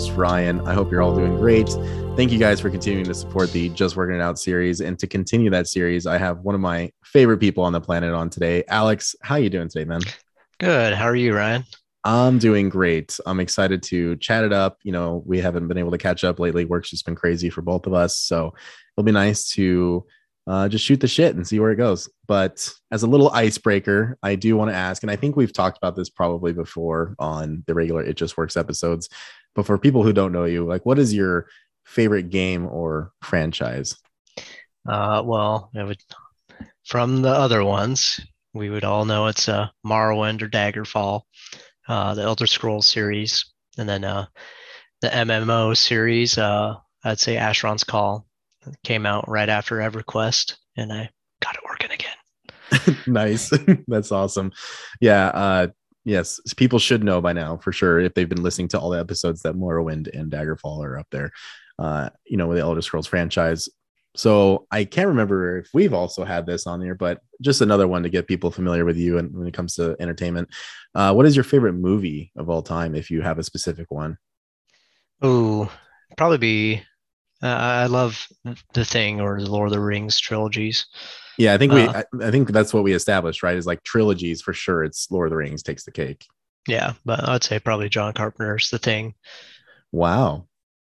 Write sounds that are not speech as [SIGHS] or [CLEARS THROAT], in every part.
host, Ryan. I hope you're all doing great. Thank you guys for continuing to support the Just Working It Out series. And to continue that series, I have one of my favorite people on the planet on today. Alex, how are you doing today, man? Good. How are you, Ryan? I'm doing great. I'm excited to chat it up. You know, we haven't been able to catch up lately. Work's just been crazy for both of us. So it'll be nice to uh, just shoot the shit and see where it goes. But as a little icebreaker, I do want to ask, and I think we've talked about this probably before on the regular It Just Works episodes. But for people who don't know you, like, what is your favorite game or franchise? Uh, well, would, from the other ones, we would all know it's uh, Morrowind or Daggerfall, uh, the Elder Scrolls series, and then uh, the MMO series. Uh, I'd say Asheron's Call came out right after EverQuest, and I got it working again. [LAUGHS] nice, [LAUGHS] that's awesome. Yeah, uh, yes, people should know by now for sure if they've been listening to all the episodes that Morrowind and Daggerfall are up there. Uh, you know, with the Elder Scrolls franchise. So I can't remember if we've also had this on there, but just another one to get people familiar with you and when it comes to entertainment. Uh, what is your favorite movie of all time, if you have a specific one? Oh, probably be uh, I love the Thing or the Lord of the Rings trilogies. Yeah, I think we, uh, I, I, think that's what we established, right? Is like trilogies for sure. It's Lord of the Rings takes the cake. Yeah, but I'd say probably John Carpenter's The Thing. Wow,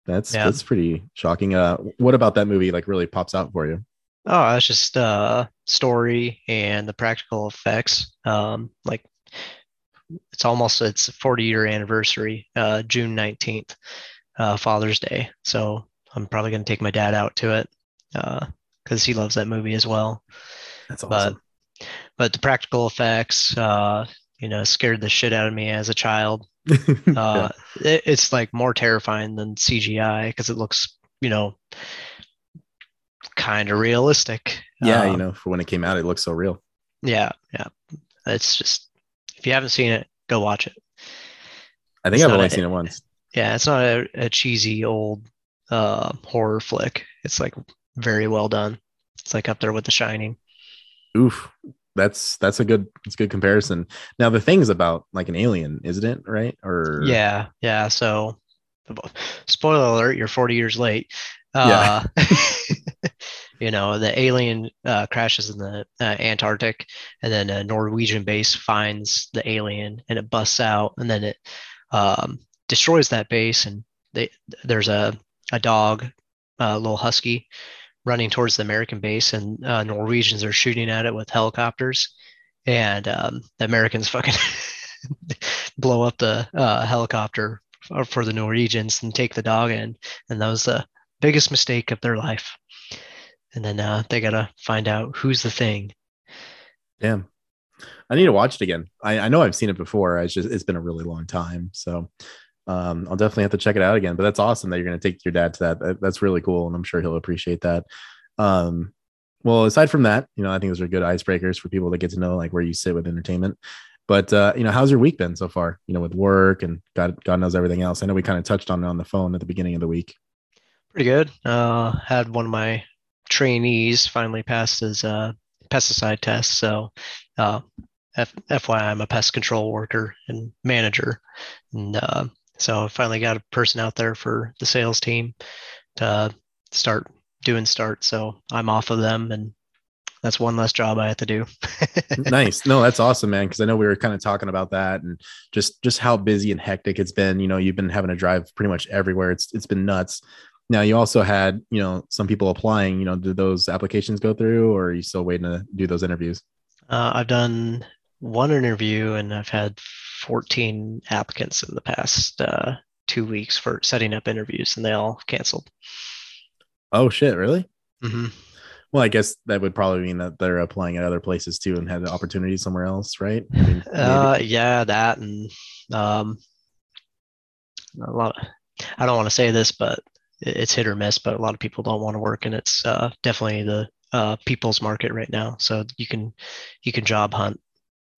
that's yeah. that's pretty shocking. Uh, what about that movie like really pops out for you? Oh, that's just uh story and the practical effects. Um, like it's almost its 40 year anniversary, uh, June 19th, uh, Father's Day. So I'm probably going to take my dad out to it because uh, he loves that movie as well. That's awesome. But, but the practical effects, uh, you know, scared the shit out of me as a child. [LAUGHS] Uh, yeah. it, it's like more terrifying than CGI because it looks, you know, kind of realistic. Yeah, you know, for when it came out, it looks so real. Yeah, yeah. It's just if you haven't seen it, go watch it. I think it's I've only a, seen it once. Yeah, it's not a, a cheesy old uh, horror flick. It's like very well done. It's like up there with The Shining. Oof, that's that's a good that's a good comparison. Now the thing's about like an alien, isn't it? Right? Or yeah, yeah. So, spoiler alert: you're 40 years late. Uh, yeah. [LAUGHS] you know, the alien uh, crashes in the uh, Antarctic, and then a Norwegian base finds the alien, and it busts out, and then it um, destroys that base, and they, there's a a dog, a little husky, running towards the American base, and uh, Norwegians are shooting at it with helicopters, and um, the Americans fucking [LAUGHS] blow up the uh, helicopter for the Norwegians and take the dog in, and that was the biggest mistake of their life. And then uh, they gotta find out who's the thing. Damn. I need to watch it again. I, I know I've seen it before. It's just it's been a really long time. So um, I'll definitely have to check it out again. But that's awesome that you're going to take your dad to that. That's really cool, and I'm sure he'll appreciate that. Um, well, aside from that, you know, I think those are good icebreakers for people to get to know like where you sit with entertainment. But uh, you know, how's your week been so far? You know, with work and God, God knows everything else. I know we kind of touched on it on the phone at the beginning of the week. Pretty good. Uh, had one of my trainees finally passed his uh, pesticide test. So, uh, F- FYI, I'm a pest control worker and manager, and uh, so I finally got a person out there for the sales team to start doing start. So I'm off of them and that's one less job I have to do. [LAUGHS] nice. No, that's awesome, man. Cause I know we were kind of talking about that and just, just how busy and hectic it's been, you know, you've been having to drive pretty much everywhere. It's, it's been nuts. Now you also had, you know, some people applying, you know, did those applications go through or are you still waiting to do those interviews? Uh, I've done one interview and I've had 14 applicants in the past uh, two weeks for setting up interviews and they all canceled. Oh shit! Really? Mm-hmm. Well, I guess that would probably mean that they're applying at other places too and had an opportunity somewhere else, right? I mean, uh, yeah, that and um, a lot. Of, I don't want to say this, but it's hit or miss. But a lot of people don't want to work, and it's uh, definitely the uh, people's market right now. So you can you can job hunt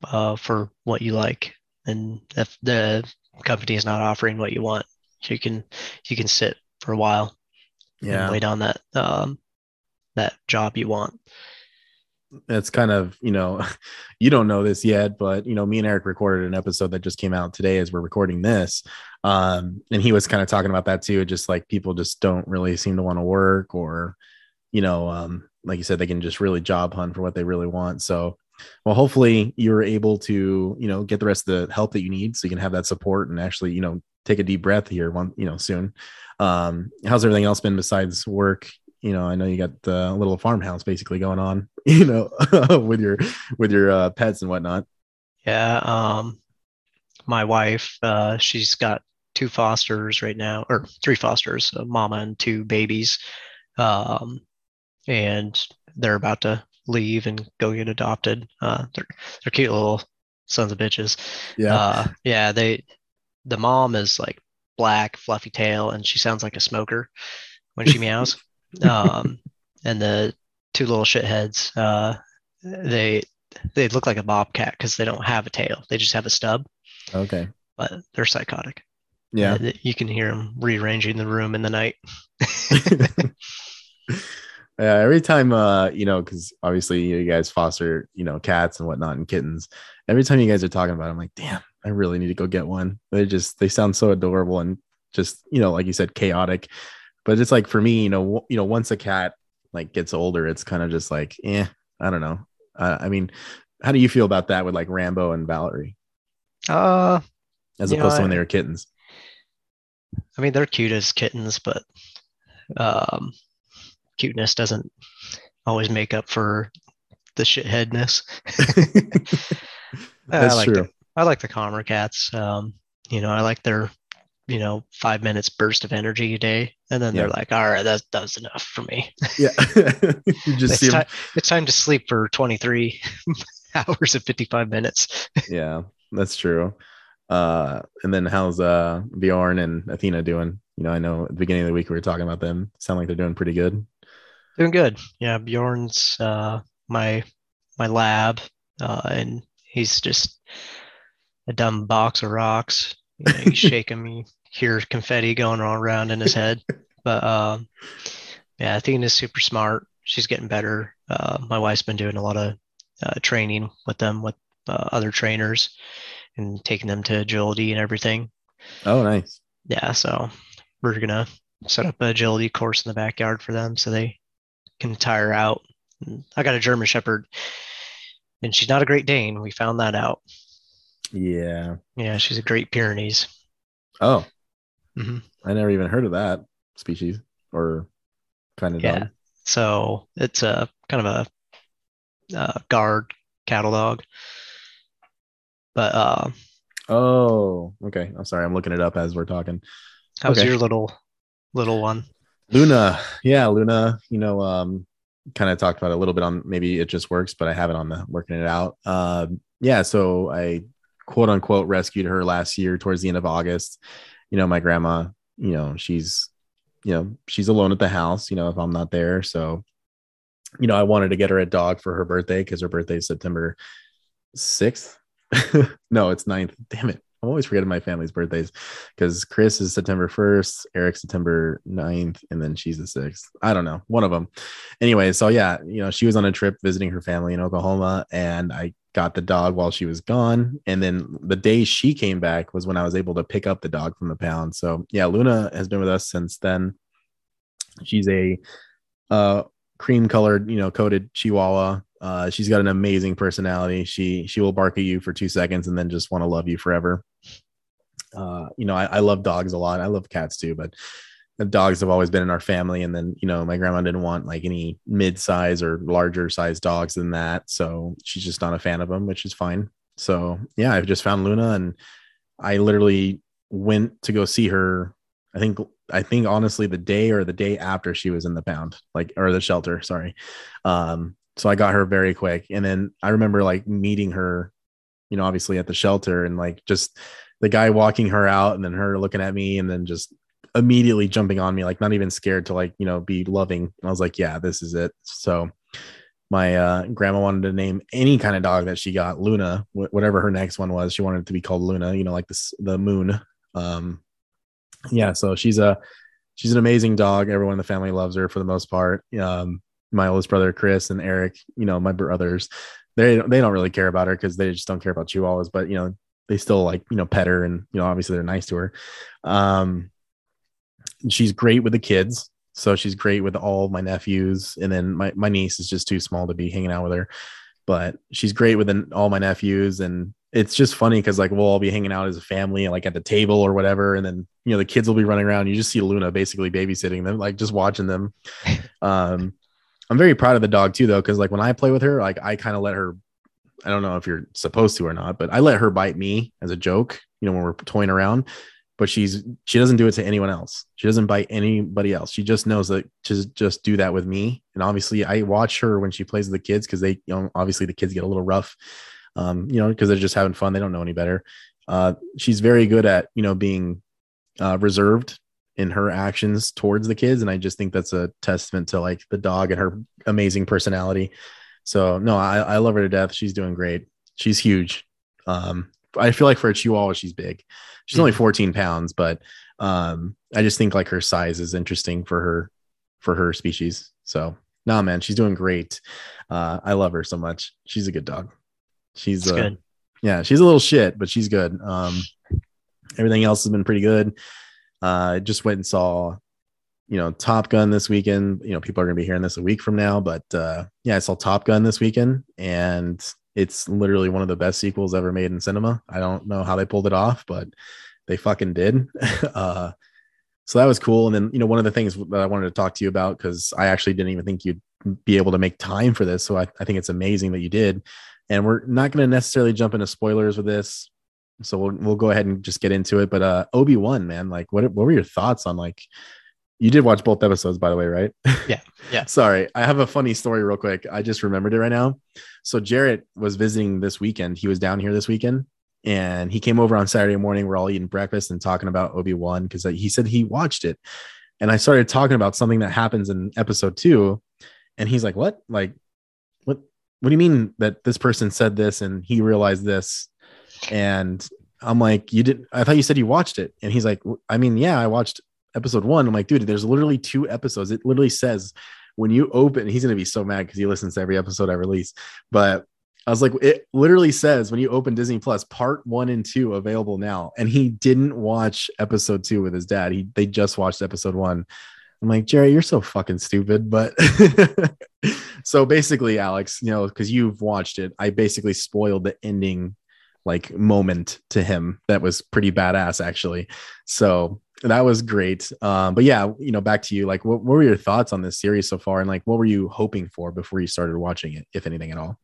uh, for what you like, and if the company is not offering what you want, you can you can sit for a while, yeah, wait on that um, that job you want. it's kind of you know [LAUGHS] you don't know this yet but you know me and eric recorded an episode that just came out today as we're recording this um and he was kind of talking about that too just like people just don't really seem to want to work or you know um like you said they can just really job hunt for what they really want. So well hopefully you're able to you know get the rest of the help that you need so you can have that support and actually you know take a deep breath here one you know soon um how's everything else been besides work you know, I know you got a little farmhouse basically going on, [LAUGHS] you know, [LAUGHS] with your with your uh, pets and whatnot. Yeah. Um, my wife, uh, she's got two fosters right now, or three fosters, a mama and two babies, um, and they're about to leave and go get adopted. Uh, they're they're cute little sons of bitches. Yeah. Uh, yeah. They the mom is like black, fluffy tail, and she sounds like a smoker when she meows [LAUGHS] um, and the two little shitheads, uh, they they look like a bobcat because they don't have a tail; they just have a stub. Okay, but they're psychotic. Yeah, uh, you can hear them rearranging the room in the night. [LAUGHS] [LAUGHS] yeah, every time, uh, you know, because obviously you guys foster, you know, cats and whatnot and kittens. Every time you guys are talking about, it, I'm like, damn, I really need to go get one. They just they sound so adorable and just you know, like you said, chaotic but it's like for me, you know, w- you know, once a cat like gets older, it's kind of just like, eh, I don't know. Uh, I mean, how do you feel about that with like Rambo and Valerie? Uh, as opposed know, to when I, they were kittens. I mean, they're cute as kittens, but um, cuteness doesn't always make up for the shitheadness. [LAUGHS] That's I like true. The, I like the calmer cats. Um, you know, I like their you know five minutes burst of energy a day and then yeah. they're like all right that, that was enough for me yeah [LAUGHS] [LAUGHS] you just it's, time, it's time to sleep for 23 hours and 55 minutes yeah that's true uh and then how's uh bjorn and athena doing you know i know at the beginning of the week we were talking about them sound like they're doing pretty good doing good yeah bjorn's uh my my lab uh and he's just a dumb box of rocks you, know, shake him, you hear confetti going all around in his head. But um, yeah, Athena's super smart. She's getting better. Uh, my wife's been doing a lot of uh, training with them with uh, other trainers and taking them to agility and everything. Oh, nice. Yeah, so we're gonna set up an agility course in the backyard for them so they can tire out. I got a German Shepherd, and she's not a Great Dane. We found that out. Yeah. Yeah, she's a Great Pyrenees. Oh. Mm-hmm. I never even heard of that species or kind of yeah. dog. So it's a kind of a uh, guard cattle dog. But uh, oh, okay. I'm sorry. I'm looking it up as we're talking. How's okay. your little little one? Luna. Yeah, Luna. You know, um, kind of talked about it a little bit on maybe it just works, but I have it on the working it out. Um, yeah, so I quote unquote rescued her last year towards the end of August. You know, my grandma, you know, she's, you know, she's alone at the house, you know, if I'm not there. So, you know, I wanted to get her a dog for her birthday because her birthday is September 6th. [LAUGHS] no, it's 9th. Damn it. I'm always forgetting my family's birthdays because Chris is September 1st, Eric September 9th, and then she's the 6th. I don't know, one of them. Anyway, so yeah, you know, she was on a trip visiting her family in Oklahoma, and I got the dog while she was gone. And then the day she came back was when I was able to pick up the dog from the pound. So yeah, Luna has been with us since then. She's a uh, cream colored, you know, coated Chihuahua. Uh, she's got an amazing personality. She she will bark at you for two seconds and then just want to love you forever. Uh, you know, I, I love dogs a lot. I love cats too, but dogs have always been in our family. And then you know my grandma didn't want like any mid-size or larger size dogs than that. So she's just not a fan of them which is fine. So yeah i've just found luna and i literally went to go see her i think i think honestly the day or the day after she was in the pound like or the shelter sorry. Um so i got her very quick. And then i remember like meeting her you know obviously at the shelter and like just the guy walking her out and then her looking at me and then just immediately jumping on me, like not even scared to like, you know, be loving. And I was like, yeah, this is it. So my uh, grandma wanted to name any kind of dog that she got Luna, wh- whatever her next one was. She wanted it to be called Luna, you know, like this, the moon. Um, yeah. So she's a, she's an amazing dog. Everyone in the family loves her for the most part. Um, my oldest brother Chris and Eric, you know, my brothers, they they don't really care about her because they just don't care about chihuahuas, but you know, they still like you know pet her and you know obviously they're nice to her. Um, she's great with the kids, so she's great with all my nephews, and then my my niece is just too small to be hanging out with her, but she's great with all my nephews. And it's just funny because like we'll all be hanging out as a family like at the table or whatever. And then you know the kids will be running around. You just see luna basically babysitting them like just watching them. [LAUGHS] Um i'm very proud of the dog too though because like when i play with her like i kind of let her i don't know if you're supposed to or not but i let her bite me as a joke you know when we're toying around but she's she doesn't do it to anyone else she doesn't bite anybody else she just knows that to just do that with me and obviously i watch her when she plays with the kids because they you know obviously the kids get a little rough um, you know, because they're just having fun. They don't know any better. Uh, she's very good at, you know, being uh, reserved in her actions towards the kids. And I just think that's a testament to like the dog and her amazing personality. So no, I, I love her to death. She's doing great. She's huge. Um, I feel like for a Chihuahua, she's big. She's mm-hmm. only 14 pounds, but um, I just think like her size is interesting for her for her species. So nah, man, she's doing great. Uh, I love her so much. She's a good dog. She's uh, good. Yeah, she's a little shit, but she's good. Um, everything else has been pretty good. Uh, just went and saw, you know, Top Gun this weekend. You know, people are gonna be hearing this a week from now, but uh, yeah, I saw Top Gun this weekend, and it's literally one of the best sequels ever made in cinema. I don't know how they pulled it off, but they fucking did. [LAUGHS] uh, so that was cool. And then, you know, one of the things that I wanted to talk to you about, because I actually didn't even think you'd be able to make time for this. So I, I think it's amazing that you did and we're not going to necessarily jump into spoilers with this so we'll we'll go ahead and just get into it but uh obi-wan man like what what were your thoughts on like you did watch both episodes by the way right? [LAUGHS] Yeah yeah. Sorry i have a funny story real quick. I just remembered it right now. So jarrett was visiting this weekend. He was down here this weekend and he came over on saturday morning. We're all eating breakfast and talking about obi-wan because he said he watched it. And i started talking about something that happens in episode two and he's like what? Like what What do you mean that this person said this and he realized this? And I'm like, you didn't, I thought you said you watched it. And he's like, I mean, yeah, I watched episode one. I'm like, dude, there's literally two episodes. It literally says when you open, he's going to be so mad because he listens to every episode I release. But I was like, it literally says when you open Disney Plus, part one and two available now. And he didn't watch episode two with his dad. He they just watched episode one. I'm like, Jerry, you're so fucking stupid. But [LAUGHS] so basically, Alex, you know, because you've watched it, I basically spoiled the ending like moment to him that was pretty badass actually. So that was great. Um, but yeah, you know, back to you. Like, what, what were your thoughts on this series so far, and like, what were you hoping for before you started watching it, if anything at all?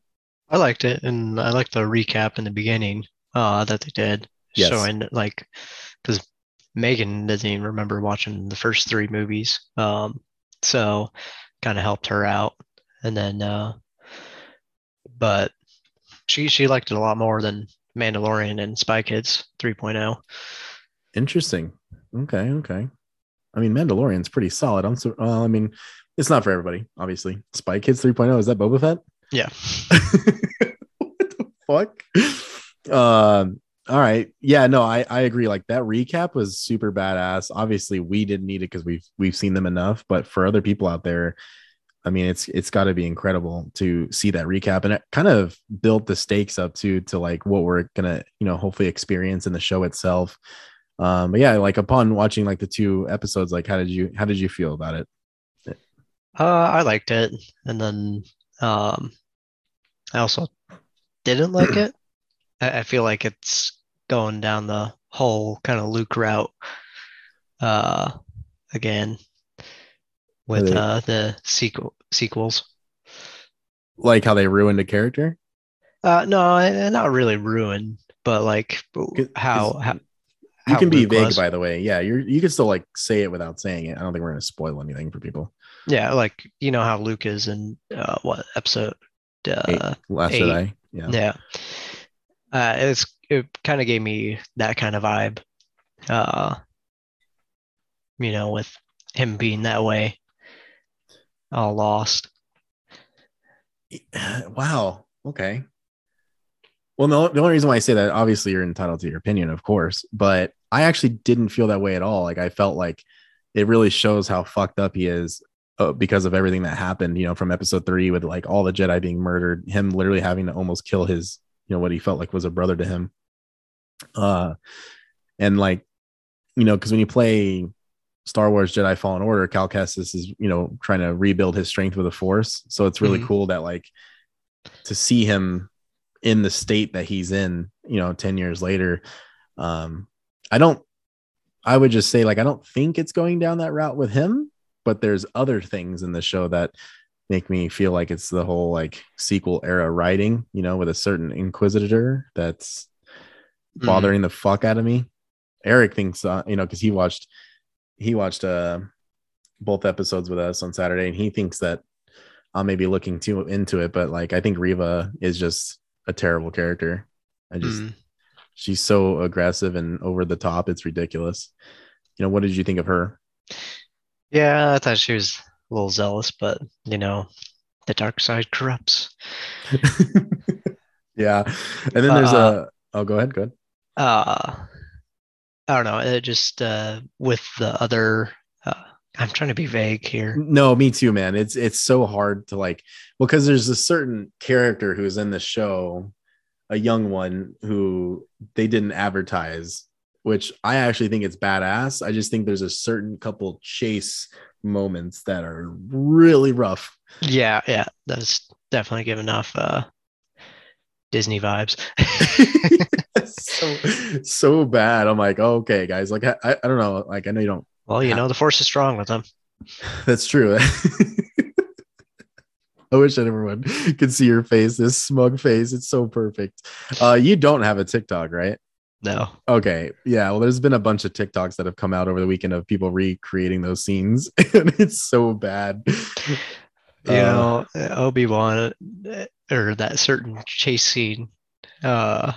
I liked it, and I liked the recap in the beginning uh, that they did, yes. showing like because Megan doesn't even remember watching the first three movies. Um, so kind of helped her out. And then, uh, but she, she liked it a lot more than Mandalorian and Spy Kids 3.0. Interesting. Okay. Okay. I mean, Mandalorian's pretty solid. I'm so, well, I mean, it's not for everybody, obviously. Spy Kids 3.0, is that Boba Fett? Yeah. [LAUGHS] what the fuck? Um, all right. Yeah, no, I, I agree. Like that recap was super badass. Obviously, we didn't need it because we've we've seen them enough, but for other people out there, I mean, it's it's got to be incredible to see that recap, and it kind of built the stakes up to to like what we're gonna you know hopefully experience in the show itself. Um, but yeah, like upon watching like the two episodes, like how did you how did you feel about it? Uh, I liked it, and then um, I also didn't like [CLEARS THROAT] it. I, I feel like it's going down the whole kind of Luke route uh, again with uh, the sequel sequels. Like how they ruined a character? Uh, no, not really ruined, but like how, how you can be vague, was. by the way. Yeah, you're you can still like say it without saying it. I don't think we're gonna spoil anything for people. Yeah, like you know how Luke is in uh, what episode? Uh, eight. Last eight. Jedi. Yeah. Yeah. Uh, it's it kind of gave me that kind of vibe. Uh, you know, with him being that way, all lost. [SIGHS] Wow. Okay. Well, the, the only reason why I say that, obviously, you're entitled to your opinion, of course, but I actually didn't feel that way at all. Like, I felt like it really shows how fucked up he is uh, because of everything that happened, you know, from episode three with like all the Jedi being murdered, him literally having to almost kill his, you know, what he felt like was a brother to him. Uh, and like, you know, because when you play Star Wars Jedi Fallen Order, Cal Kestis is, you know, trying to rebuild his strength with the Force. So it's really Mhm. cool that like to see him in the state that he's in, you know, 10 years later. Um, I don't, I would just say, like, I don't think it's going down that route with him, but there's other things in the show that make me feel like it's the whole like sequel era writing, you know, with a certain inquisitor that's Mm. bothering the fuck out of me. Eric thinks, uh, you know, because he watched, he watched uh both episodes with us on Saturday, and he thinks that I may be looking too into it, but like I think Reva is just a terrible character. I just Mm. she's so aggressive and over the top, it's ridiculous. You know, what did you think of her? Yeah, I thought she was a little zealous, but you know, the dark side corrupts. [LAUGHS] yeah, and then there's Uh, a. Oh, go ahead. Go ahead. Uh, I don't know. It just uh, with the other. Uh, I'm trying to be vague here. No, me too, man. It's it's so hard to like because there's a certain character who's in the show, a young one who they didn't advertise, which I actually think it's badass. I just think there's a certain couple chase moments that are really rough. Yeah, yeah, that's definitely giving off uh, Disney vibes. [LAUGHS] so so bad. I'm like, okay, guys. Like I, I don't know. Like I know you don't. well, you know, the force is strong with them. That's true. [LAUGHS] I wish everyone could see your face, this smug face. It's so perfect. Uh, you don't have a TikTok, right? No. Okay. Yeah. Well, there's been a bunch of TikToks that have come out over the weekend of people recreating those scenes, [LAUGHS] and it's so bad. You Uh, know, Obi Wan or that certain chase scene. Uh,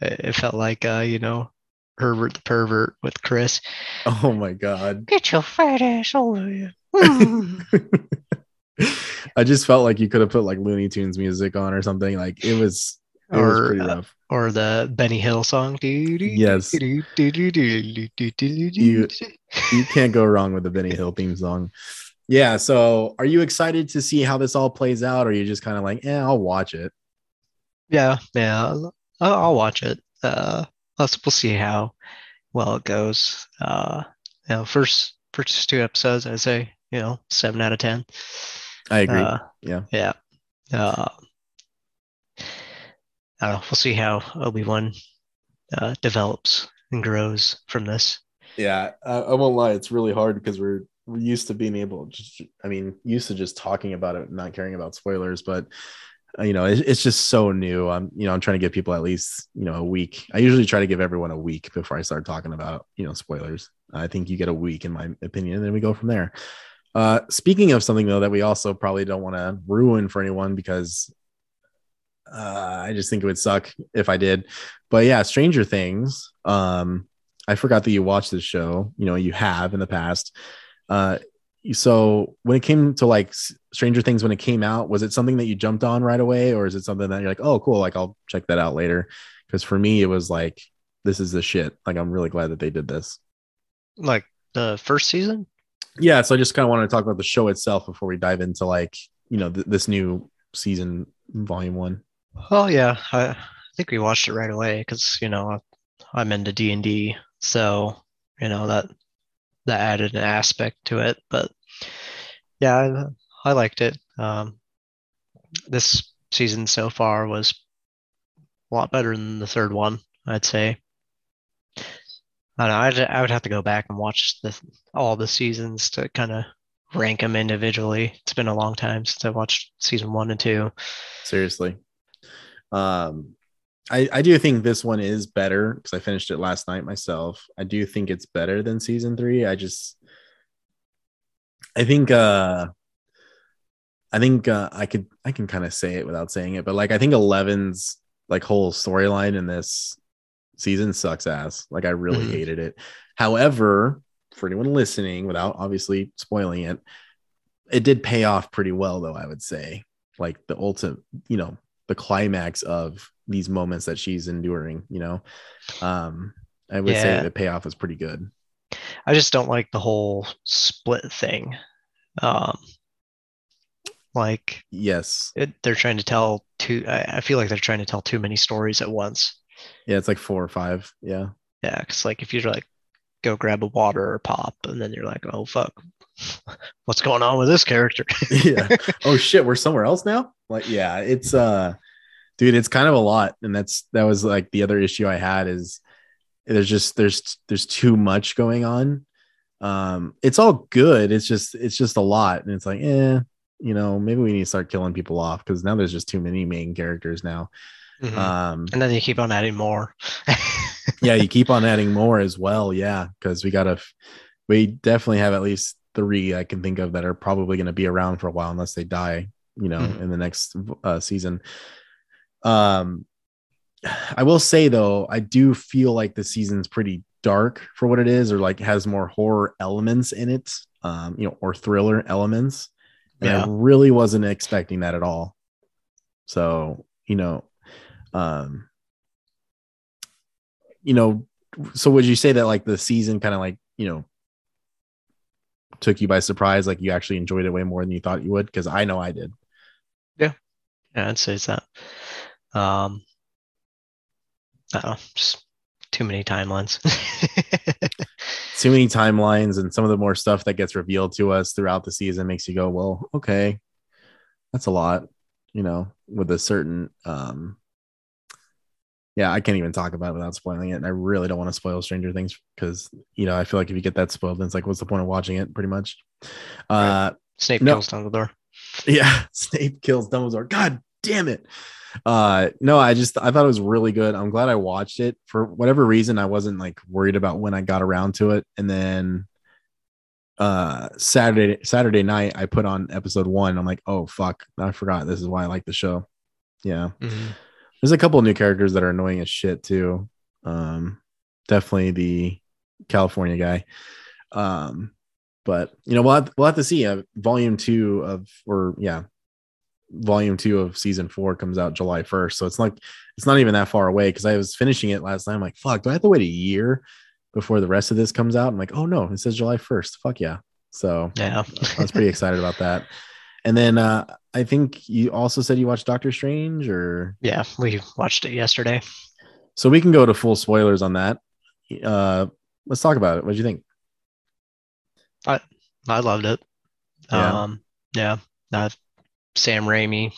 it felt like uh, you know, Herbert the pervert with Chris. Oh my god. Get your fat ass over here. Mm. I just felt like you could have put like Looney Tunes music on or something. Like it was, it was Or, pretty uh, or the Benny Hill song. Yes. You, You can't go wrong with the Benny Hill theme song. Yeah. So, are you excited to see how this all plays out, or are you just kind of like, yeah, I'll watch it? Yeah, yeah, I'll, I'll I'll watch it. Uh, let's we'll see how well it goes. Uh, you know, first first two episodes, I'd say, you know, seven out of ten. I agree. Uh, Yeah. yeah. Uh, I don't know. We'll see how Obi Wan uh, develops and grows from this. yeah. I, I won't lie. It's really hard because we're we're used to being able to I mean, used to just talking about it, not caring about spoilers, but uh, you know, it, it's just so new. I'm, you know, I'm trying to give people at least, you know, a week. I usually try to give everyone a week before I start talking about, you know, spoilers. I think you get a week, in my opinion, and then we go from there. Uh, speaking of something though that we also probably don't want to ruin for anyone because uh, I just think it would suck if I did. But yeah, Stranger Things. Um, I forgot that you watched this show. You know, you have in the past. Uh, so when it came to like Stranger Things, when it came out, was it something that you jumped on right away, or is it something that you're like, oh, cool, like I'll check that out later? Because for me, it was like, this is the shit. Like I'm really glad that they did this. Like the first season? Yeah, so I just kind of wanted to talk about the show itself before we dive into like you know th- this new season, volume one. Oh yeah, I, I think we watched it right away because you know I'm into D and D, so you know that that added an aspect to it. But yeah, I, I liked it. Um, this season so far was a lot better than the third one, I'd say. I don't know. I'd, I would have to go back and watch the all the seasons to kind of rank them individually. It's been a long time since I watched season one and two. Seriously. Um, I, I do think this one is better because I finished it last night myself. I do think it's better than season three. I just, I think, uh, I think uh, I could, I can kind of say it without saying it, but like I think Eleven's like whole storyline in this season sucks ass. Like I really Mhm. hated it. However, for anyone listening, without obviously spoiling it, it did pay off pretty well, though I would say. Like the ultimate, you know, the climax of these moments that she's enduring. You know, um, I would say the payoff was pretty good. I just don't like the whole split thing. Um, like yes, it, they're trying to tell too. I, I feel like they're trying to tell too many stories at once. yeah, it's like four or five. Yeah, Yeah, because like if you like go grab a water or pop, and then you're like, oh fuck, [LAUGHS] what's going on with this character? [LAUGHS] yeah. Oh shit, we're somewhere else now. Like, yeah, it's uh, dude, it's kind of a lot, and that's that was like the other issue I had is there's just there's there's too much going on. Um, it's all good. It's just it's just a lot, and it's like, eh, you know, maybe we need to start killing people off because now there's just too many main characters now. Mhm. Um, and then you keep on adding more. yeah, you keep on [LAUGHS] adding more as well. Yeah, because we gotta, we definitely have at least three I can think of that are probably going to be around for a while unless they die, you know, Mhm. in the next uh, season. Um, I will say though, I do feel like the season's pretty dark for what it is, or like has more horror elements in it, um, you know, or thriller elements. And Yeah. I really wasn't expecting that at all. So, you know, um, you know, so would you say that like the season kind of like, you know, took you by surprise? Like you actually enjoyed it way more than you thought you would? Because I know I did. Yeah, yeah, I'd say it's that. Um, I don't know, just too many timelines. [LAUGHS] Too many timelines and some of the more stuff that gets revealed to us throughout the season makes you go, well, okay, that's a lot, you know, with a certain um yeah, I can't even talk about it without spoiling it. And I really don't want to spoil Stranger Things because you know, I feel like if you get that spoiled, then it's like, what's the point of watching it, pretty much. Uh Snape No. kills Dumbledore. yeah, [LAUGHS] Snape kills Dumbledore. God damn it. Uh no, I just I thought it was really good. I'm glad I watched it. For whatever reason, I wasn't like worried about when I got around to it. And then uh Saturday Saturday night I put on episode one. I'm like, oh fuck, I forgot this is why I like the show. Yeah. Mhm. There's a couple of new characters that are annoying as shit too. Um definitely the California guy. Um but you know we'll have, we'll have to see. Uh, volume two of or yeah volume two of season four comes out july 1st so it's like it's not even that far away because i was finishing it last night. I'm like fuck do i have to wait a year before the rest of this comes out? I'm like oh no it says july 1st fuck yeah. So Yeah. i was pretty excited about that [LAUGHS] and then uh i think you also said you watched doctor strange or yeah, we watched it yesterday. so we can go to full spoilers on that uh let's talk about it what do you think I I loved it. Yeah. Um, yeah. Uh, Sam Raimi,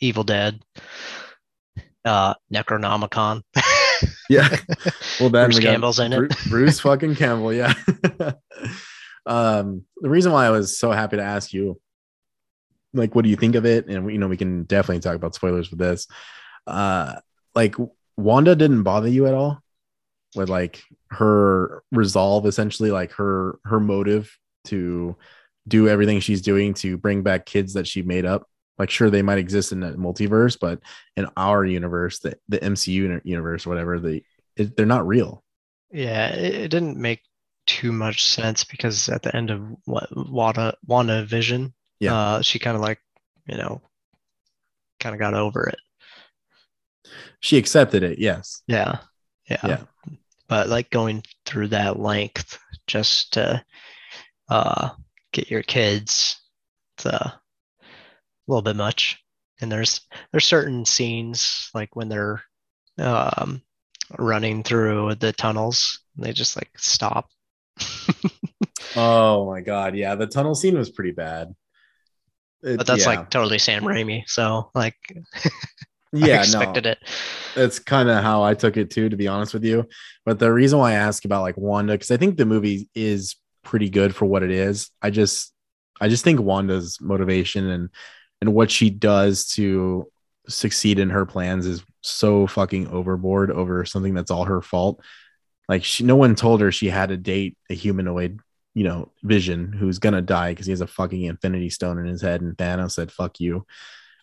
Evil Dead, uh, Necronomicon. [LAUGHS] yeah well then Bruce we Campbell's in it. Bruce fucking Campbell, yeah. [LAUGHS] um, the reason why I was so happy to ask you, like, what do you think of it? And you know, we can definitely talk about spoilers with this. Uh, like Wanda didn't bother you at all with like her resolve, essentially, like her her motive to do everything she's doing to bring back kids that she made up. Like, sure, they might exist in a multiverse, but in our universe, the the MCU universe, whatever, they it, they're not real. Yeah, it, it didn't make too much sense because at the end of what Wanda WandaVision, Yeah. uh, she kind of like, you know, kind of got over it. She accepted it, yes. Yeah, yeah, Yeah. But like going through that length just to uh, get your kids, it's uh, a little bit much. And there's there's certain scenes like when they're um, running through the tunnels, they just like stop. [LAUGHS] Oh my god, yeah, the tunnel scene was pretty bad. It- But that's yeah. like totally Sam Raimi, so like [LAUGHS] I yeah, expected no, it. that's kind of how I took it too, to be honest with you. But the reason why I ask about like Wanda, because I think the movie is pretty good for what it is. I just, I just think Wanda's motivation and and what she does to succeed in her plans is so fucking overboard over something that's all her fault. Like she, no one told her she had to date a humanoid, you know, Vision who's gonna die because he has a fucking Infinity Stone in his head, and Thanos said "fuck you."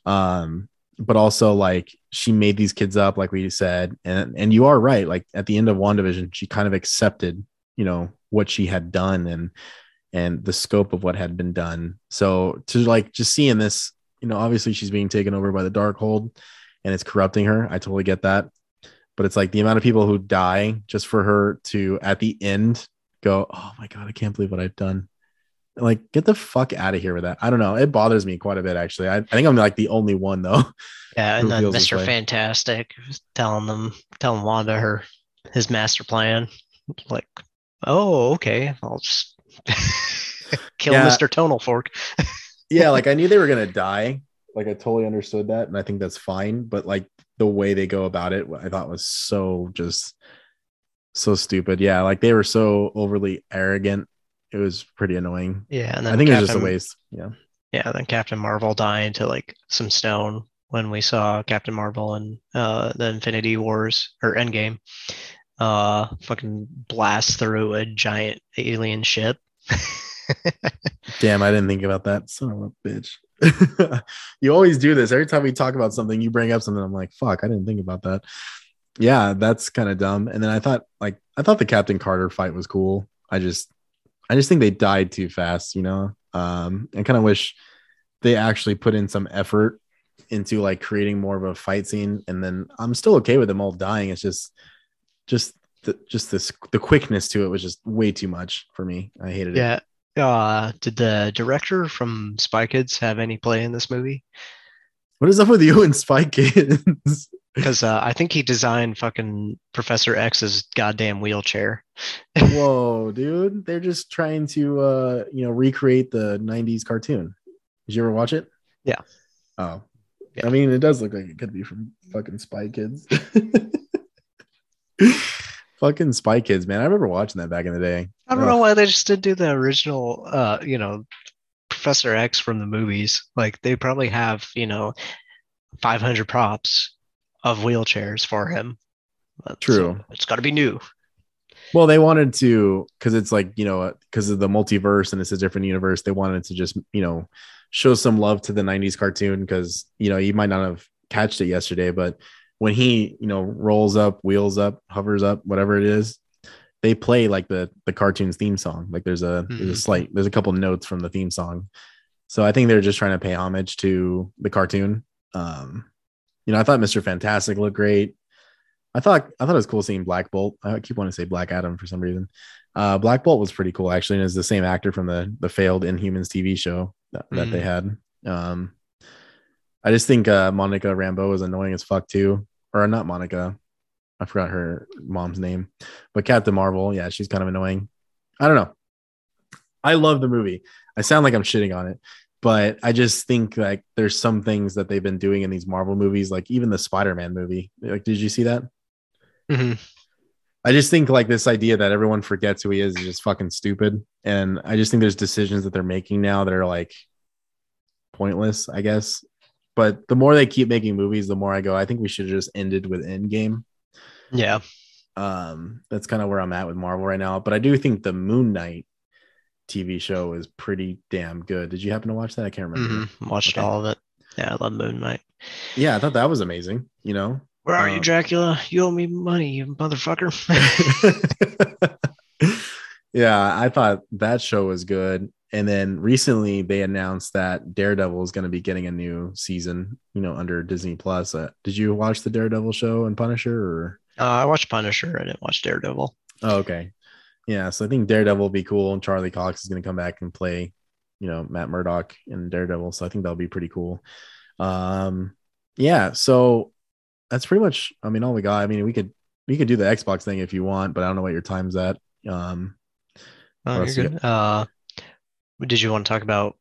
Um, but also like she made these kids up, like we said, and and you are right. Like at the end of WandaVision, she kind of accepted, you know, what she had done and and the scope of what had been done. So to like just seeing this, you know, obviously she's being taken over by the Darkhold, and it's corrupting her. I totally get that, but it's like the amount of people who die just for her to at the end go, oh my god, I can't believe what I've done. Like, get the fuck out of here with that. I don't know. It bothers me quite a bit, actually. I, I think I'm like the only one though. [LAUGHS] Yeah, and then Mr. Fantastic telling them, telling Wanda her his master plan. Like, oh, okay, I'll just [LAUGHS] kill Yeah. Mr. Tonal Fork. [LAUGHS] yeah, like I knew they were gonna die. Like I totally understood that, and I think that's fine. But like the way they go about it, I thought was so just so stupid. Yeah, like they were so overly arrogant. It was pretty annoying. Yeah, and then I think it was just a waste. Yeah. Yeah, then Captain Marvel dying to like some stone when we saw Captain Marvel and uh the Infinity Wars or Endgame. Uh fucking blast through a giant alien ship. [LAUGHS] Damn, I didn't think about that. Son of a bitch. [LAUGHS] you always do this. Every time we talk about something, you bring up something. I'm like, fuck, I didn't think about that. Yeah, that's kind of dumb. And then I thought, like, I thought the Captain Carter fight was cool. I just, I just think they died too fast, you know? Um, I kind of wish they actually put in some effort into like creating more of a fight scene. And then I'm still okay with them all dying. It's just, just, the, just this, the quickness to it was just way too much for me. I hated it. Yeah. Uh did the director from Spy Kids have any play in this movie? What is up with you and Spy Kids? [LAUGHS] Because uh, I think he designed fucking Professor X's goddamn wheelchair. [LAUGHS] Whoa, dude. They're just trying to uh, you know, recreate the 90s cartoon. Did you ever watch it? Yeah. Oh. Yeah. I mean, it does look like it could be from fucking Spy Kids. [LAUGHS] fucking Spy Kids, man. I remember watching that back in the day. I don't Ugh. know why they just didn't do the original, uh, you know, Professor X from the movies. Like they probably have, you know, 500 props of wheelchairs for him. But True. it's got to be new. Well, they wanted to because it's like you know because of the multiverse and it's a different universe. They wanted to just you know show some love to the '90s cartoon because you know you might not have catched it yesterday, but when he you know rolls up, wheels up, hovers up, whatever it is, they play like the the cartoon's theme song. Like there's a there's a Mhm. slight there's a couple notes from the theme song. So I think they're just trying to pay homage to the cartoon. Um, you know, I thought Mr. Fantastic looked great. I thought I thought it was cool seeing Black Bolt. I keep wanting to say Black Adam for some reason. Uh, Black Bolt was pretty cool actually, and is the same actor from the the failed Inhumans TV show that, that they had. Um, I just think uh, Monica Rambeau is annoying as fuck too, or not Monica. I forgot her mom's name, but Captain Marvel. Yeah, she's kind of annoying. I don't know. I love the movie. I sound like I'm shitting on it, but I just think like there's some things that they've been doing in these Marvel movies, like even the Spider-Man movie. Like, did you see that? Mhm. I just think like this idea that everyone forgets who he is is just fucking stupid. And I just think there's decisions that they're making now that are like pointless, I guess. But the more they keep making movies, the more I go, I think we should have just ended with Endgame. Yeah. Um, that's kind of where I'm at with Marvel right now. But I do think the Moon Knight TV show is pretty damn good. Did you happen to watch that? I can't remember. Mhm. Watched Okay. all of it. Yeah, I love Moon Knight. Yeah, I thought that was amazing. You know, Where are you, Um, Dracula? You owe me money, you motherfucker. [LAUGHS] yeah, I thought that show was good. And then recently they announced that Daredevil is going to be getting a new season, you know, under Disney Plus. Uh, did you watch the Daredevil show and Punisher or? uh, I watched Punisher. I didn't watch Daredevil. Oh, okay. Yeah. So I think Daredevil will be cool. And Charlie Cox is going to come back and play, you know, Matt Murdock and Daredevil. So I think that'll be pretty cool. Um, yeah. So that's pretty much, I mean, all we got. I mean, we could, we could do the Xbox thing if you want, but I don't know what your time's at. Um, Oh, you're you good. Uh, did you want to talk about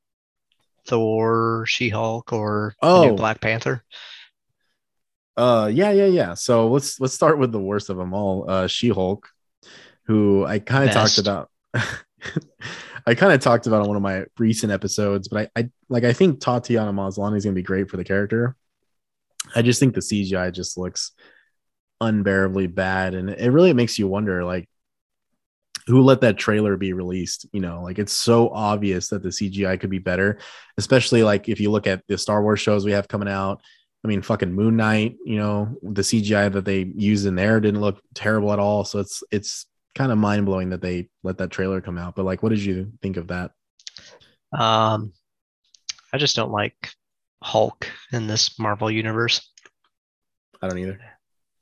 Thor, She-Hulk, or the Oh. new Black Panther? Uh, yeah, yeah, yeah. So let's let's start with the worst of them all. Uh, She-Hulk, who I kind of talked about. [LAUGHS] I kind of talked about on one of my recent episodes, but I, I like I think Tatiana Maslany is gonna be great for the character. I just think the CGI just looks unbearably bad, and it really makes you wonder, like, who let that trailer be released? You know, like it's so obvious that the CGI could be better, especially like if you look at the Star Wars shows we have coming out. I mean, fucking Moon Knight, you know, the CGI that they used in there didn't look terrible at all. So it's it's kind of mind blowing that they let that trailer come out. But like, what did you think of that? Um, I just don't like Hulk in this Marvel universe. I don't either.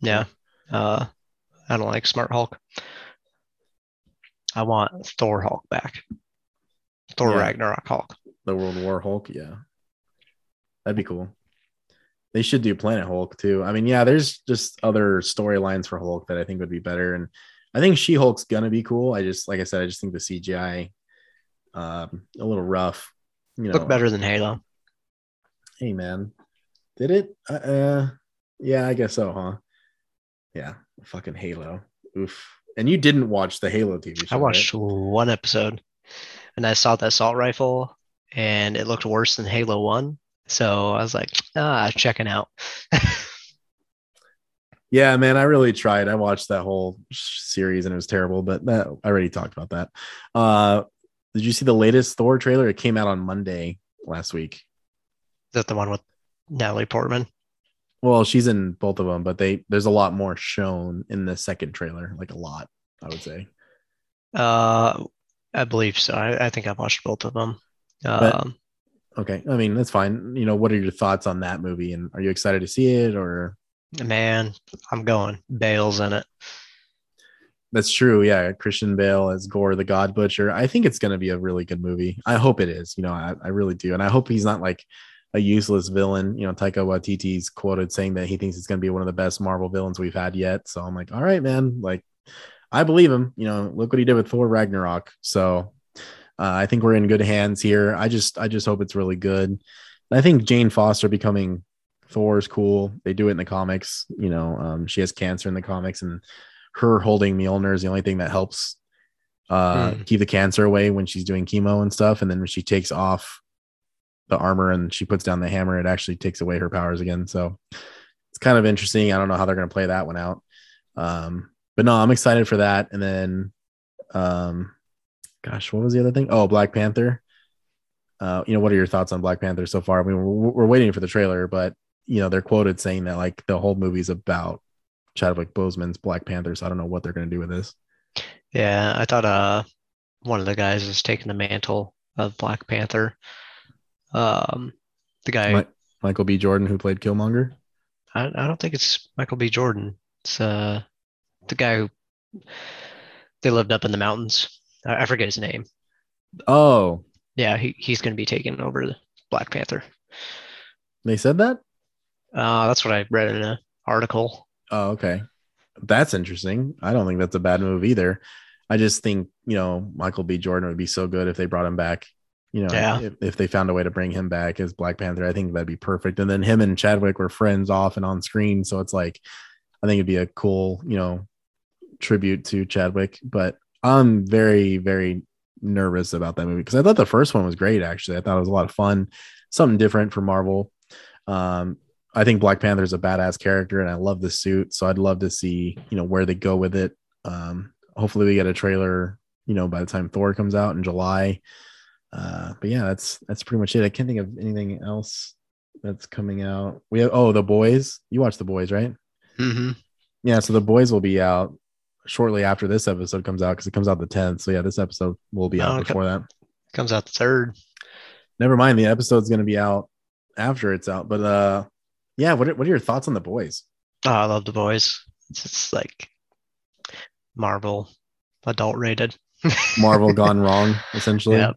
Yeah. Uh, I don't like Smart Hulk. I want Thor Hulk back. Thor Yeah. Ragnarok Hulk. The World War Hulk. Yeah. That'd be cool. They should do Planet Hulk too. I mean, yeah, there's just other storylines for Hulk that I think would be better. And I think She Hulk's gonna be cool. I just, like I said, I just think the CGI um, a little rough. You know, Look better than Halo. Hey, man, did it? Uh, uh, yeah, I guess so, huh? Yeah, fucking Halo. Oof. And you didn't watch the Halo TV show. I watched right? one episode and I saw the assault rifle and it looked worse than Halo 1. So I was like, ah, checking out. [LAUGHS] Yeah, man, I really tried. I watched that whole series and it was terrible, but that, I already talked about that. Uh, did you see the latest Thor trailer? It came out on Monday last week. Is that the one with Natalie Portman? Well, she's in both of them, but they there's a lot more shown in the second trailer, like a lot, I would say. Uh, I believe so. I, I think I watched both of them. But- Um, Okay, I mean that's fine. You know, what are your thoughts on that movie, and are you excited to see it, or man, I'm going. Bale's in it. That's true. Yeah, Christian Bale as Gorr the God Butcher. I think it's going to be a really good movie. I hope it is. You know, I, I really do, and I hope he's not like a useless villain. You know, Taika Waititi's quoted saying that he thinks it's going to be one of the best Marvel villains we've had yet. So I'm like, all right, man. Like, I believe him. You know, look what he did with Thor Ragnarok. So uh, I think we're in good hands here. I just, I just hope it's really good. I think Jane Foster becoming Thor is cool. They do it in the comics. You know, um, she has cancer in the comics, and her holding Mjolnir is the only thing that helps uh, Hmm. keep the cancer away when she's doing chemo and stuff. And then when she takes off the armor and she puts down the hammer, it actually takes away her powers again. So it's kind of interesting. I don't know how they're going to play that one out. Um, but no, I'm excited for that. And then, um, gosh, what was the other thing? Oh, Black Panther. Uh, you know, what are your thoughts on Black Panther so far? I mean, we're, we're waiting for the trailer, but you know, they're quoted saying that like the whole movie's about Chadwick Boseman's Black Panther. So I don't know what they're going to do with this. Yeah, I thought uh one of the guys is taking the mantle of Black Panther. Um, the guy Mi- Michael B. Jordan, who played Killmonger. I, I don't think it's Michael B. Jordan. It's uh the guy who they lived up in the mountains. I, I forget his name. Oh, Yeah, he, he's going to be taking over the Black Panther. they said that. Uh, that's what I read in an article. Oh, okay. That's interesting. I don't think that's a bad move either. I just think, you know, Michael B. Jordan would be so good if they brought him back. You know, Yeah. if, if they found a way to bring him back as Black Panther, I think that'd be perfect. And then him and Chadwick were friends off and on screen. So it's like, I think it'd be a cool, you know, tribute to Chadwick. But I'm very, very nervous about that movie because I thought the first one was great, actually. I thought it was a lot of fun, something different for Marvel. Um, I think Black Panther is a badass character, and I love the suit. So I'd love to see, you know, where they go with it. Um, hopefully, we get a trailer, you know, by the time Thor comes out in July. Uh, but yeah, that's that's pretty much it. I can't think of anything else that's coming out. We have oh, the boys. You watch the boys, right? Mm-hmm. Yeah, so the boys will be out shortly after this episode comes out because it comes out the 10th. So yeah, this episode will be Oh, out okay. before that. Comes out the third. Never mind, the episode's going to be out after it's out. But uh, yeah, what are, what are your thoughts on the boys? Oh, I love the boys. It's just like Marvel, adult rated. [LAUGHS] Marvel gone wrong, essentially. Yep.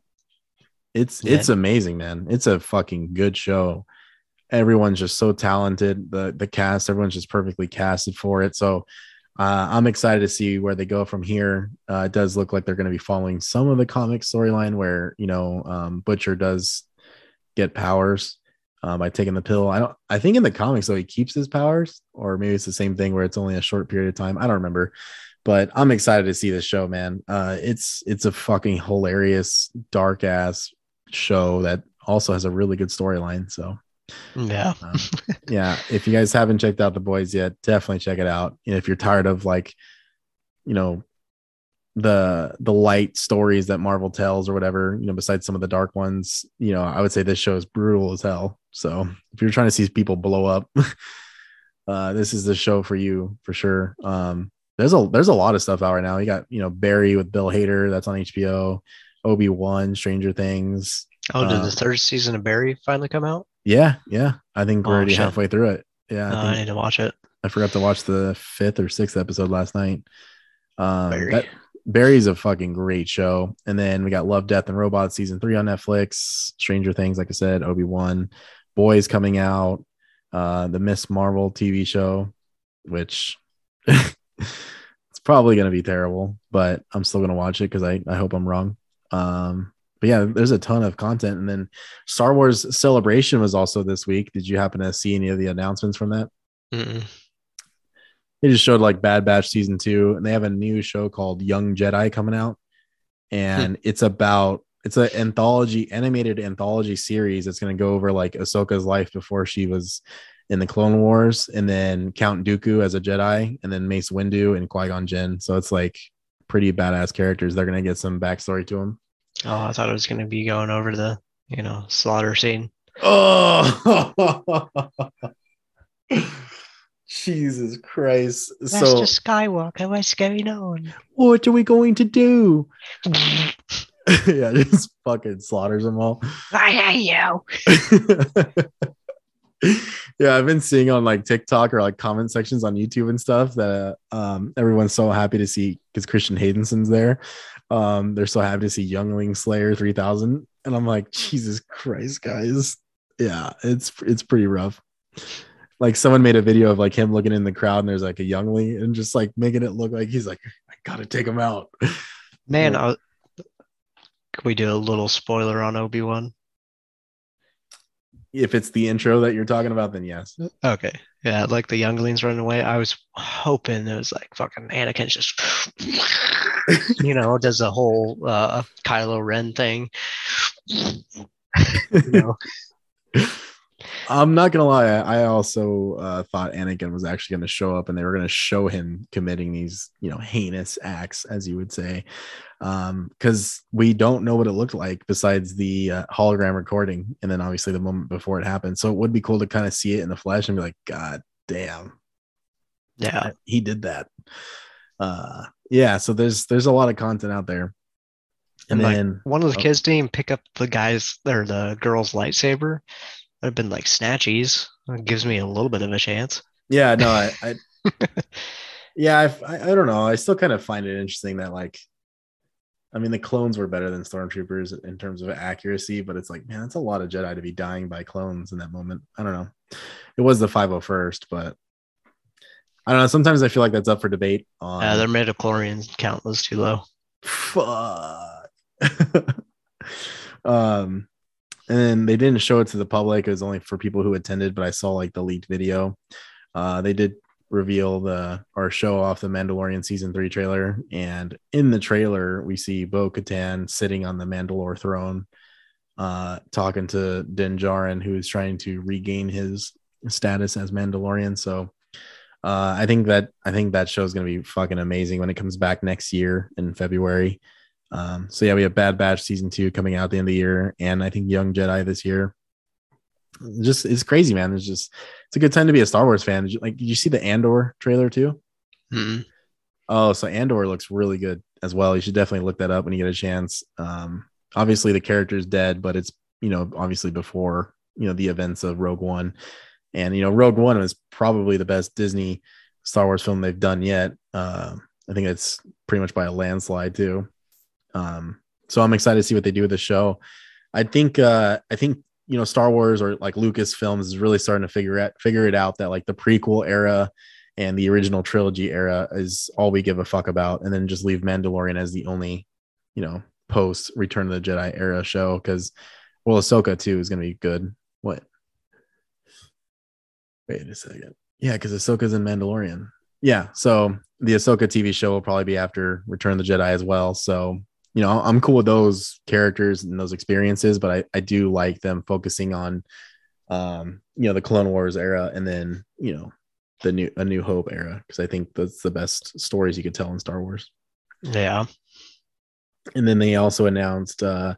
It's Yeah. it's amazing, man. It's a fucking good show. Everyone's just so talented. The the cast, everyone's just perfectly casted for it. So uh, I'm excited to see where they go from here. Uh, it does look like they're going to be following some of the comic storyline where you know um, Butcher does get powers uh, by taking the pill. I don't. I think in the comics though he keeps his powers, or maybe it's the same thing where it's only a short period of time. I don't remember, but I'm excited to see this show, man. Uh, it's it's a fucking hilarious, dark ass show that also has a really good storyline. So Yeah. um, yeah, if you guys haven't checked out the boys yet, definitely check it out. And if you're tired of like, you know, the the light stories that Marvel tells or whatever, you know, besides some of the dark ones, you know, I would say this show is brutal as hell. So if you're trying to see people blow up, [LAUGHS] uh, this is the show for you for sure. Um, there's a there's a lot of stuff out right now. You got you know Barry with Bill Hader, that's on HBO. Obi Wan, Stranger Things. Oh, did Uh, the third season of Barry finally come out? Yeah, yeah. I think we're Oh, already shit. halfway through it. Yeah, I I need to watch it. I forgot to watch the fifth or sixth episode last night. Um, Barry. that Barry's a fucking great show. And then we got Love, Death, and Robots season three on Netflix. Stranger Things, like I said, Obi Wan, Boys coming out. Uh, the Miss Marvel TV show, which [LAUGHS] it's probably gonna be terrible, but I'm still gonna watch it because I I hope I'm wrong. Um, but yeah, there's a ton of content. And then Star Wars Celebration was also this week. Did you happen to see any of the announcements from that? Mm-mm. They just showed like Bad Batch season two, and they have a new show called Young Jedi coming out, and hmm. it's about it's an anthology animated anthology series that's going to go over like Ahsoka's life before she was in the Clone Wars, and then Count Dooku as a Jedi, and then Mace Windu and Qui Gon Jinn. So it's like pretty badass characters. They're going to get some backstory to them. Oh, I thought it was going to be going over the, you know, slaughter scene. Oh, [LAUGHS] Jesus Christ! Master so Skywalker, what's going on? what are we going to do? [LAUGHS] [LAUGHS] yeah, just fucking slaughters them all. I hate you. [LAUGHS] yeah, I've been seeing on like TikTok or like comment sections on YouTube and stuff that um, everyone's so happy to see because Christian Haydenson's there. Um, they're so happy to see Youngling Slayer 3000, and I'm like, Jesus Christ, guys. Yeah, it's it's pretty rough. Like someone made a video of like him looking in the crowd, and there's like a Youngling, and just like making it look like he's like, I gotta take him out. [LAUGHS] Man, I, can we do a little spoiler on Obi Wan? If it's the intro that you're talking about, then yes. Okay. Yeah, like the younglings running away. I was hoping it was like fucking Anakin just, [LAUGHS] you know, does the whole uh, Kylo Ren thing. [LAUGHS] you know? I'm not gonna lie. I also uh, thought Anakin was actually going to show up, and they were going to show him committing these, you know, heinous acts, as you would say, because we don't know what it looked like besides the uh, hologram recording, and then obviously the moment before it happened. So it would be cool to kind of see it in the flesh and be like, God damn, Yeah. he did that. Uh, yeah. So there's there's a lot of content out there, and And, like, then One of the Oh. kids didn't even pick up the guy's or the girl's lightsaber. Have been like snatchies. It gives me a little bit of a chance. Yeah, no, I, I [LAUGHS] yeah, I, I, I don't know. I still kind of find it interesting that like, I mean, the clones were better than stormtroopers in terms of accuracy, but it's like, man, that's a lot of Jedi to be dying by clones in that moment. I don't know. It was the 501st, but I don't know. Sometimes I feel like that's up for debate. On Uh, their midichlorian count was too low. fuck. [LAUGHS] um, and then they didn't show it to the public. It was only for people who attended, but I saw like the leaked video. Uh, they did reveal the or show off the Mandalorian season three trailer, and in the trailer we see Bo Katan sitting on the Mandalore throne, uh, talking to Din Djarin, who is trying to regain his status as Mandalorian. So. Uh, I think that I think that show is going to be fucking amazing when it comes back next year in February. Um, so yeah, we have Bad Batch season two coming out at the end of the year, and I think Young Jedi this year. Just it's crazy, man. It's just it's a good time to be a Star Wars fan. Did you, like, did you see the Andor trailer too? Mm-mm. Oh, so Andor looks really good as well. You should definitely look that up when you get a chance. Um, obviously the character is dead, but it's you know obviously before you know the events of Rogue One, and you know Rogue One was probably the best Disney Star Wars film they've done yet. Uh, I think it's pretty much by a landslide too. Um, so I'm excited to see what they do with the show. I think uh, I think you know Star Wars or like Lucasfilms is really starting to figure out figure it out that like the prequel era and the original trilogy era is all we give a fuck about, and then just leave Mandalorian as the only you know post Return of the Jedi era show because well Ahsoka too is gonna be good. What? Wait a second. Yeah, because Ahsoka's in Mandalorian. Yeah, so the Ahsoka TV show will probably be after Return of the Jedi as well. So you know, I'm cool with those characters and those experiences, but I, I do like them focusing on, um, you know, the Clone Wars era and then you know, the new a New Hope era because I think that's the best stories you could tell in Star Wars. Yeah. And then they also announced uh,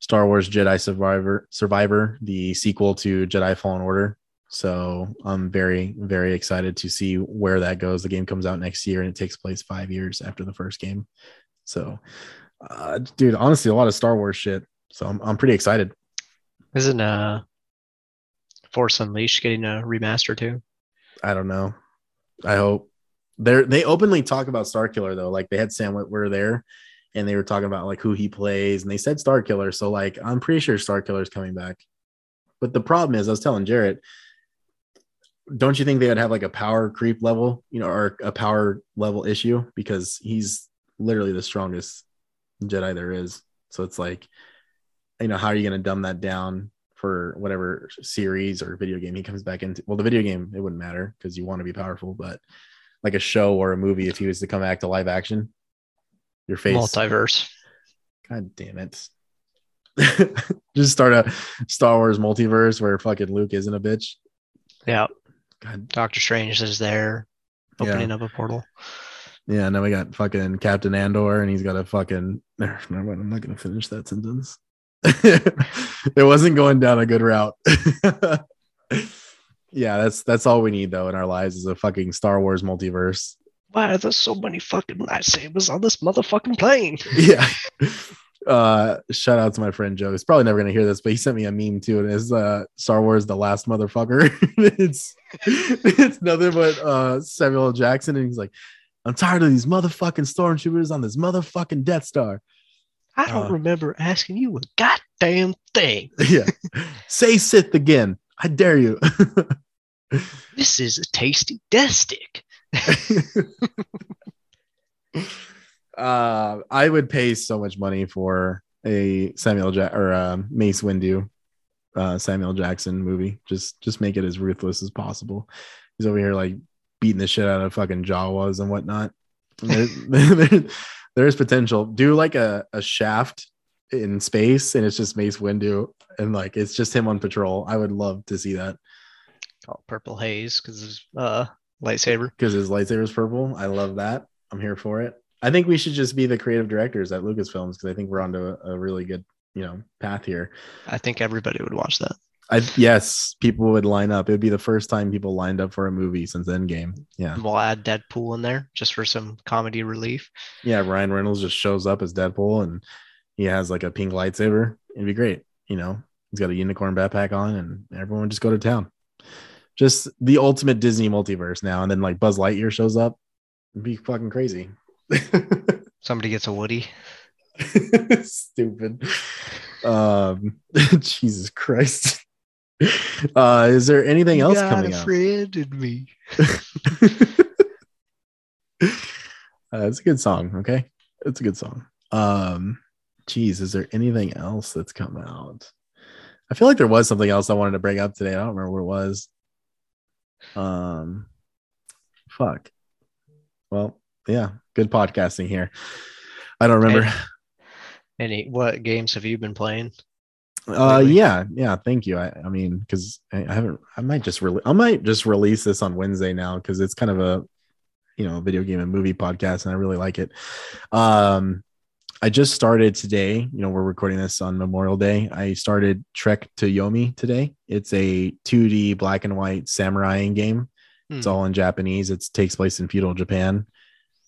Star Wars Jedi Survivor Survivor, the sequel to Jedi Fallen Order. So I'm very very excited to see where that goes. The game comes out next year and it takes place five years after the first game. So, uh, dude, honestly, a lot of Star Wars shit. So I'm I'm pretty excited. Isn't uh Force Unleashed getting a remaster too? I don't know. I hope They're they openly talk about Star Killer though. Like they had Sam Witwer there, and they were talking about like who he plays, and they said Star Killer. So like I'm pretty sure Star Killer is coming back. But the problem is, I was telling Jarrett, don't you think they would have like a power creep level, you know, or a power level issue because he's literally the strongest Jedi there is. So it's like, you know, how are you going to dumb that down for whatever series or video game he comes back into? Well, the video game it wouldn't matter because you want to be powerful, but like a show or a movie, if he was to come back to live action, your face multiverse. God damn it. [LAUGHS] Just start a Star Wars multiverse where fucking Luke isn't a bitch. Yeah. God. Doctor Strange is there opening Yeah. up a portal. Yeah, now we got fucking Captain Andor, and he's got a fucking. [LAUGHS] Never mind, I'm not gonna finish that sentence. [LAUGHS] it wasn't going down a good route. [LAUGHS] yeah, that's that's all we need though in our lives is a fucking Star Wars multiverse. Why are there so many fucking lightsabers on this motherfucking plane? Yeah. Uh, shout out to my friend Joe. He's probably never gonna hear this, but he sent me a meme too, and it's uh Star Wars: The Last Motherfucker. it's it's nothing but uh Samuel L. Jackson, and he's like, "I'm tired of these motherfucking stormtroopers on this motherfucking Death Star." I don't Uh. remember asking you a goddamn thing. [LAUGHS] yeah. Say Sith again. I dare you. [LAUGHS] This is a tasty death stick. [LAUGHS] uh, I would pay so much money for a Samuel ja- or uh, Mace Windu, uh, Samuel Jackson movie. Just just make it as ruthless as possible. He's over here like beating the shit out of fucking Jawas and whatnot. There- [LAUGHS] there- there's potential. Do like a, a shaft in space and it's just Mace Windu and like it's just him on patrol. I would love to see that. Called Purple Haze because it's uh lightsaber. because his lightsaber is purple. I love that. I'm here for it. I think we should just be the creative directors at Lucasfilms because I think we're onto a, a really good, you know, path here. I think everybody would watch that. I yes, people would line up. It would be the first time people lined up for a movie since Endgame. Yeah, we'll add Deadpool in there just for some comedy relief. yeah. Ryan Reynolds just shows up as Deadpool and he has like a pink lightsaber. It'd be great. You know, he's got a unicorn backpack on, and everyone would just go to town. Just the ultimate Disney multiverse now, and then like Buzz Lightyear shows up. It'd be fucking crazy. [LAUGHS] Somebody gets a Woody. [LAUGHS] Stupid. Um, [LAUGHS] Jesus Christ. Uh, is there anything else Got coming a out? friend in me. [LAUGHS] Uh, it's a good song. Okay, it's a good song. Um, geez, is there anything else that's come out? I feel like there was something else I wanted to bring up today. I don't remember what it was. Um, fuck. Well, yeah, good podcasting here. I don't remember. Hey. Any what games have you been playing? Uh, yeah, yeah. Thank you. I, I mean, because I, I haven't. I might just really. I might just release this on Wednesday now because it's kind of a, you know, video game and movie podcast, and I really like it. Um, I just started today. You know, we're recording this on Memorial Day. I started Trek to Yomi today. It's a 2D black and white samurai game. It's Hmm. all in Japanese. It takes place in feudal Japan.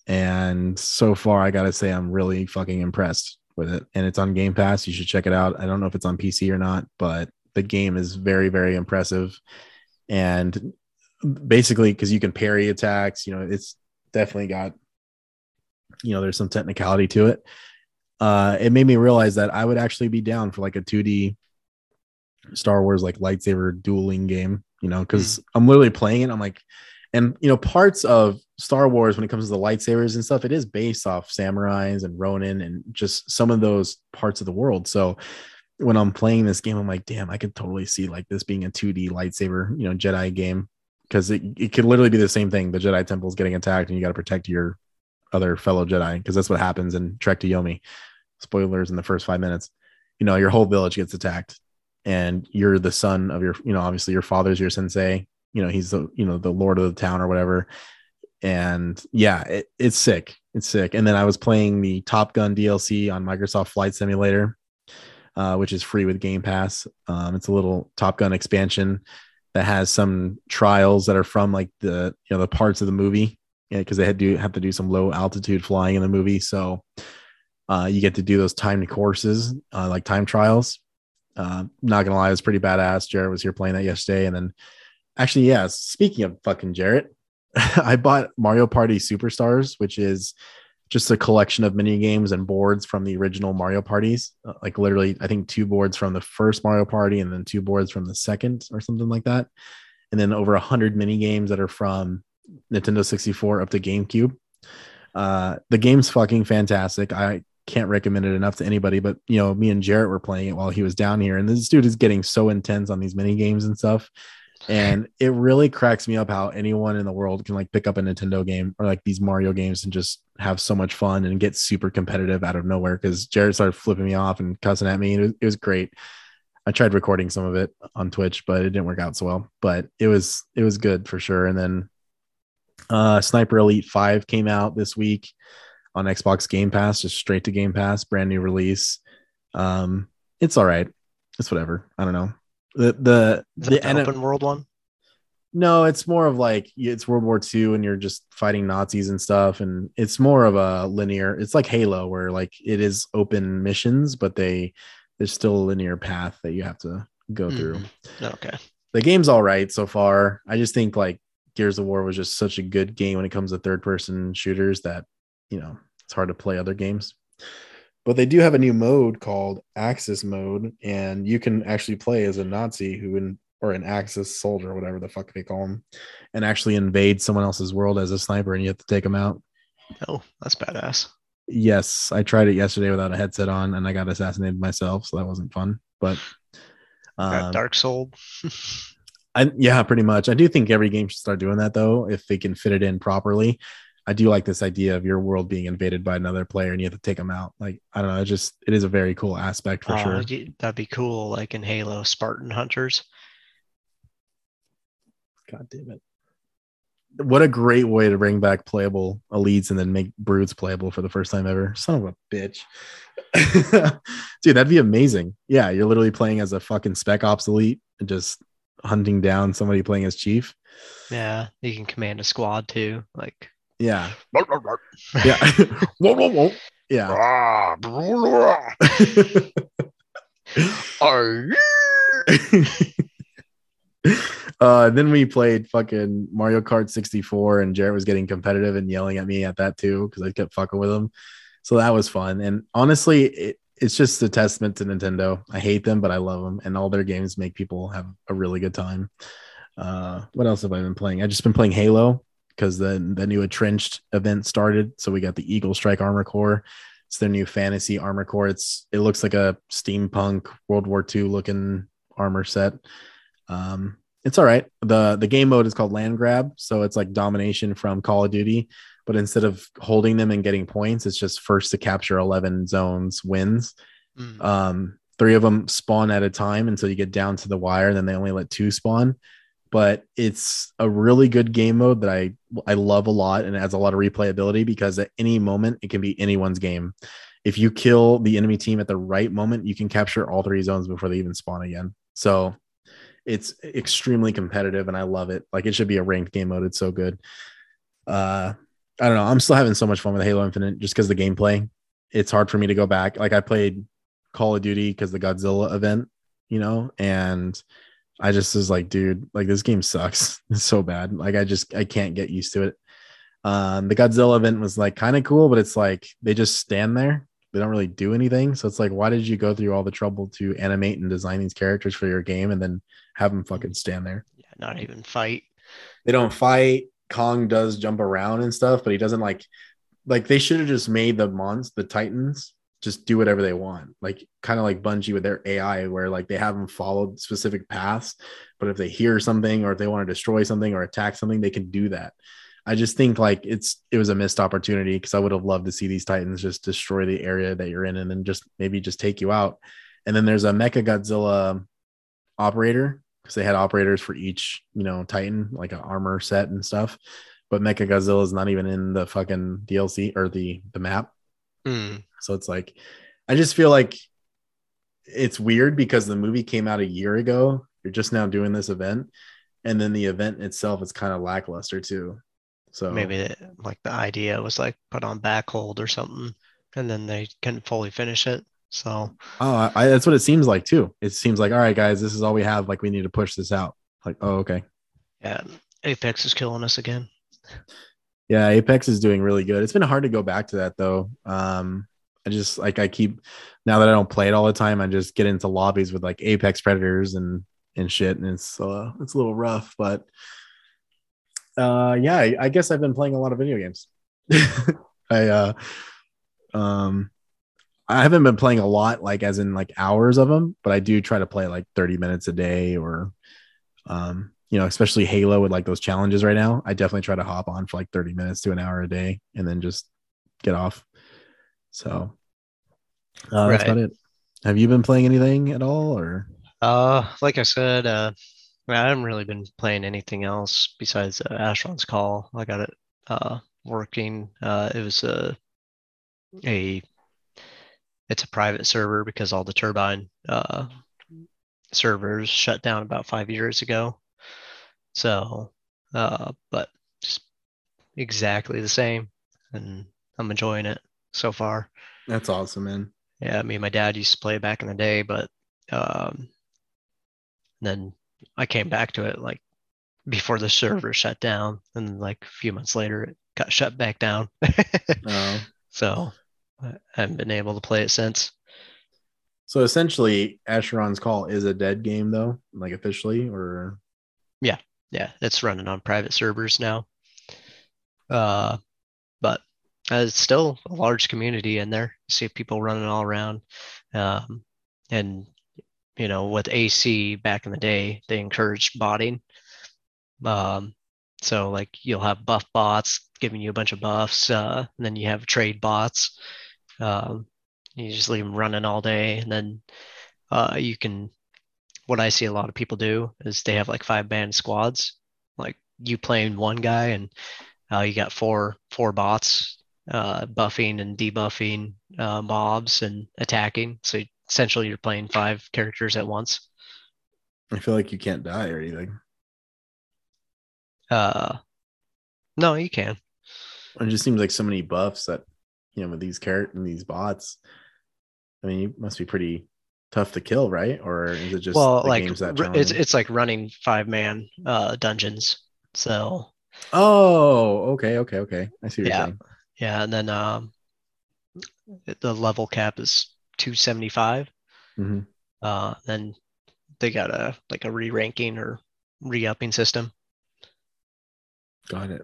And so far, I got to say, I'm really fucking impressed with it. And it's on Game Pass. You should check it out. I don't know if it's on PC or not, but the game is very, very impressive. And basically, because you can parry attacks, you know, it's definitely got, you know, there's some technicality to it. Uh, it made me realize that I would actually be down for like a 2D Star Wars like lightsaber dueling game, you know, because I'm literally playing it. I'm like, and you know, parts of Star Wars when it comes to the lightsabers and stuff, it is based off samurais and Ronin and just some of those parts of the world. So when I'm playing this game, I'm like, damn, I could totally see like this being a 2D lightsaber, you know, Jedi game. Because it, it could literally be the same thing. The Jedi temple is getting attacked and you got to protect your other fellow Jedi because that's what happens in Trek to Yomi. Spoilers in the first five minutes. You know, your whole village gets attacked and you're the son of your, you know, obviously your father's your sensei. You know, he's the, you know, the lord of the town or whatever. And yeah, it, it's sick. It's sick. And then I was playing the Top Gun DLC on Microsoft Flight Simulator, uh, which is free with Game Pass. Um, it's a little Top Gun expansion that has some trials that are from like the, you know, the parts of the movie because they had to have to do some low altitude flying in the movie. So uh, you get to do those timed courses, uh, like time trials. Uh, not gonna lie, it was pretty badass. Jarrett was here playing that yesterday, and then actually, yeah. Speaking of fucking Jarrett, [LAUGHS] I bought Mario Party Superstars, which is just a collection of mini games and boards from the original Mario parties. Uh, like literally, I think two boards from the first Mario Party and then two boards from the second or something like that. And then over a hundred mini games that are from Nintendo 64 up to GameCube. Uh, the game's fucking fantastic. I can't recommend it enough to anybody, but you know, me and Jarrett were playing it while he was down here, and this dude is getting so intense on these mini games and stuff. And it really cracks me up how anyone in the world can like pick up a Nintendo game or like these Mario games and just have so much fun and get super competitive out of nowhere. Because Jarrett started flipping me off and cussing at me. It was, it was great. I tried recording some of it on Twitch, but it didn't work out so well. But it was it was good for sure. And then uh Sniper Elite 5 came out this week on Xbox Game Pass, just straight to Game Pass, brand new release. Um, it's all right. It's whatever. I don't know. The the the, the open world one? no, it's more of like it's World War II and you're just fighting Nazis and stuff, and it's more of a linear. It's like Halo, where like it is open missions, but they there's still a linear path that you have to go through. Mm, Okay. The game's all right so far. I just think like Gears of War was just such a good game when it comes to third person shooters that you know it's hard to play other games. But they do have a new mode called Axis mode, and you can actually play as a Nazi who in or an Axis soldier, whatever the fuck they call them, and actually invade someone else's world as a sniper, and you have to take them out. Oh, that's badass. Yes, I tried it yesterday without a headset on, and I got assassinated myself, so that wasn't fun. But um, Dark Soul. [LAUGHS] I yeah, pretty much. I do think every game should start doing that though, if they can fit it in properly. I do like this idea of your world being invaded by another player and you have to take them out. Like I don't know, it just it is a very cool aspect for Oh, sure. That'd be cool, like in Halo, Spartan Hunters. God damn it! What a great way to bring back playable elites and then make brutes playable for the first time ever. Son of a bitch, [LAUGHS] dude, that'd be amazing. Yeah, you're literally playing as a fucking spec ops elite and just hunting down somebody playing as chief. Yeah, you can command a squad too. Like, Yeah, yeah, [LAUGHS] [LAUGHS] whoa, whoa, whoa. Yeah. [LAUGHS] uh, then we played fucking Mario Kart 64, and Jarrett was getting competitive and yelling at me at that too because I kept fucking with him. So that was fun. And honestly, it, it's just a testament to Nintendo. I hate them, but I love them, and all their games make people have a really good time. Uh, what else have I been playing? I've just been playing Halo because the the new entrenched event started. So we got the Eagle Strike Armor Core. It's their new fantasy armor core. It's it looks like a steampunk World War II looking armor set. Um, it's all right. the The game mode is called Land Grab, so it's like domination from Call of Duty, but instead of holding them and getting points, it's just first to capture eleven zones wins. mm, Um, three of them spawn at a time until you get down to the wire, and then they only let two spawn. But it's a really good game mode that I I love a lot, and has a lot of replayability because at any moment it can be anyone's game. If you kill the enemy team at the right moment, you can capture all three zones before they even spawn again. So it's extremely competitive, and I love it. Like it should be a ranked game mode. It's so good. Uh, I don't know. I'm still having so much fun with Halo Infinite just because the gameplay. It's hard for me to go back. Like I played Call of Duty because the Godzilla event, you know, and I just was like, dude, like this game sucks. [LAUGHS] It's so bad. Like I just I can't get used to it. Um, the Godzilla event was like kind of cool, but it's like they just stand there. They don't really do anything. So it's like, why did you go through all the trouble to animate and design these characters for your game and then have them fucking stand there? yeah, not even fight. they don't fight. Kong does jump around and stuff, but he doesn't like like they should have just made the mons the Titans just do whatever they want. Like kind of like Bungie with their AI where like they haven't followed specific paths, but if they hear something or if they want to destroy something or attack something, they can do that. I just think like it's it was a missed opportunity because I would have loved to see these Titans just destroy the area that you're in and then just maybe just take you out. And then there's a Mecha Godzilla operator because they had operators for each, you know, Titan, like an armor set and stuff. But Mecha Godzilla is not even in the fucking DLC or the the map. Mm, So it's like, I just feel like it's weird because the movie came out a year ago. You're just now doing this event, and then the event itself is kind of lackluster too. So maybe like the idea was like put on back hold or something, and then they couldn't fully finish it. So oh, I, I- that's what it seems like too. It seems like all right, guys, this is all we have. Like we need to push this out. Like oh, okay. yeah, Apex is killing us again. Yeah, Apex is doing really good. It's been hard to go back to that though. Um, I just like I keep now that I don't play it all the time, I just get into lobbies with like Apex Predators and and shit, and it's uh it's a little rough, but uh yeah, I, guess I've been playing a lot of video games. [LAUGHS] I uh um I haven't been playing a lot, like as in like hours of them, but I do try to play like 30 minutes a day or um you know, especially Halo with like those challenges right now. I definitely try to hop on for like 30 minutes to an hour a day and then just get off. So uh, that's Right. about it. Have you been playing anything at all or Uh, like I said, uh, I haven't really been playing anything else besides uh, Asheron's Call. I got it uh working. Uh, it was a a it's a private server because all the turbine uh servers shut down about five years ago. So, uh, but just exactly the same, and I'm enjoying it so far. that's awesome, man. Yeah, me and my dad used to play back in the day, but um, then I came back to it like before the server shut down, and like a few months later, it got shut back down. Uh, [LAUGHS] so I haven't been able to play it since. so essentially Asheron's Call is a dead game though, like officially or yeah, Yeah, it's running on private servers now. Uh, but uh, it's still a large community in there. see people running all around. Um, and you know, with AC back in the day, they encouraged botting. Um, so like you'll have buff bots giving you a bunch of buffs, uh, and then you have trade bots. Um, you just leave them running all day, and then uh, you can. What I see a lot of people do is they have like five man squads, like you playing one guy, and uh, you got four four bots uh, buffing and debuffing uh, mobs and attacking. So essentially, you're playing five characters at once. I feel like you can't die or anything. Uh, no, you can. It just seems like so many buffs that you know with these characters and these bots. I mean, you must be pretty tough to kill, right? Or is it just well, like games that it's it's like running five man uh, dungeons. So Oh, okay, okay, okay. I see what Yeah. you're saying. Yeah, and then um, the level cap is 275. Mhm. Uh, then they got a like a re-ranking or re-upping system. Got it.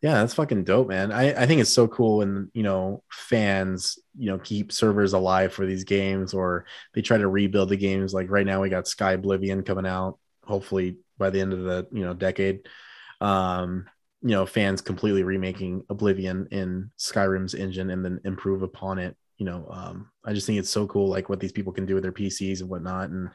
Yeah, that's fucking dope, man. I, I think it's so cool when you know fans you know keep servers alive for these games or they try to rebuild the games. Like right now, we got Skyblivion coming out. Hopefully by the end of the you know decade, um, you know fans completely remaking Oblivion in Skyrim's engine and then improve upon it. You know, um, I just think it's so cool, like what these people can do with their PCs and whatnot. And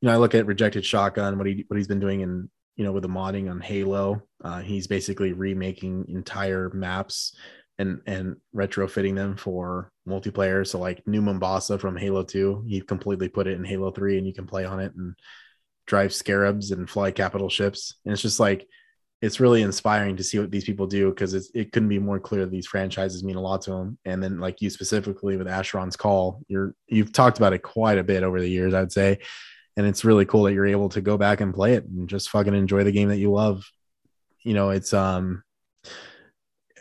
you know, I look at Rejected Shotgun, what he what he's been doing in you know with the modding on Halo. Uh, he's basically remaking entire maps and and retrofitting them for multiplayer. So like New Mombasa from Halo 2, he completely put it in Halo 3 and you can play on it and drive scarabs and fly capital ships. And it's just like it's really inspiring to see what these people do because it couldn't be more clear that these franchises mean a lot to them. And then like you specifically with Asheron's call, you're you've talked about it quite a bit over the years, I'd say. And it's really cool that you're able to go back and play it and just fucking enjoy the game that you love. You know, it's um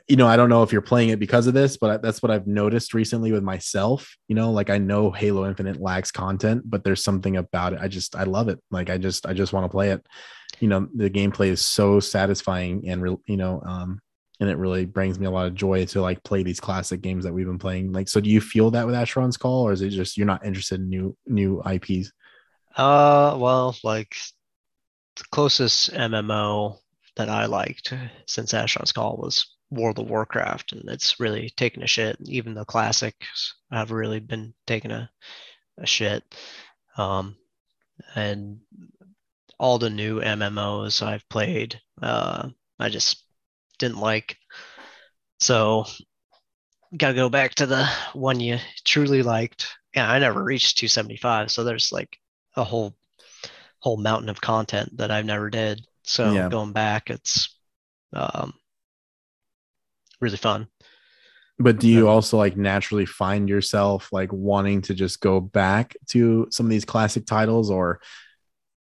you know, I don't know if you're playing it because of this, but that's what I've noticed recently with myself. You know, like I know Halo Infinite lacks content, but there's something about it. I just I love it. Like I just I just want to play it. You know, the gameplay is so satisfying and re- you know, um and it really brings me a lot of joy to like play these classic games that we've been playing. Like, so do you feel that with Asheron's Call, or is it just you're not interested in new new IPs? Uh, well, like the closest MMO that I liked since Asheron's Call was World of Warcraft, and it's really taken a shit. Even the classics have really been taking a, a shit. Um, and all the new MMOs I've played, uh, I just didn't like. So, gotta go back to the one you truly liked. Yeah, I never reached 275, so there's like a whole whole mountain of content that I've never did. So Yeah. going back, it's um, really fun. But do you also like naturally find yourself like wanting to just go back to some of these classic titles, or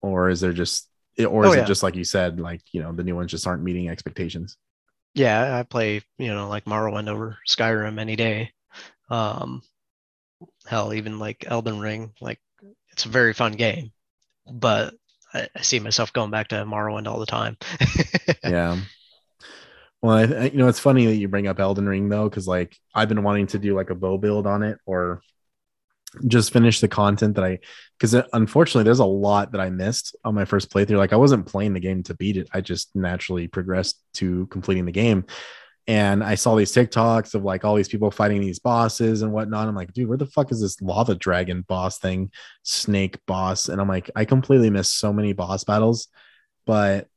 or is there just or is Oh, it just like you said, like you know the new ones just aren't meeting expectations? Yeah, I play, you know, like Morrowind over Skyrim any day. Um, hell, even like Elden Ring, like it's a very fun game, but I, I see myself going back to Morrowind all the time. [LAUGHS] yeah. Well, I, you know, it's funny that you bring up Elden Ring though, because like I've been wanting to do like a bow build on it or just finish the content that I, because uh, unfortunately, there's a lot that I missed on my first playthrough. Like I wasn't playing the game to beat it; I just naturally progressed to completing the game. And I saw these TikToks of like all these people fighting these bosses and whatnot. I'm like, dude, where the fuck is this lava dragon boss thing, snake boss? And I'm like, I completely missed so many boss battles. But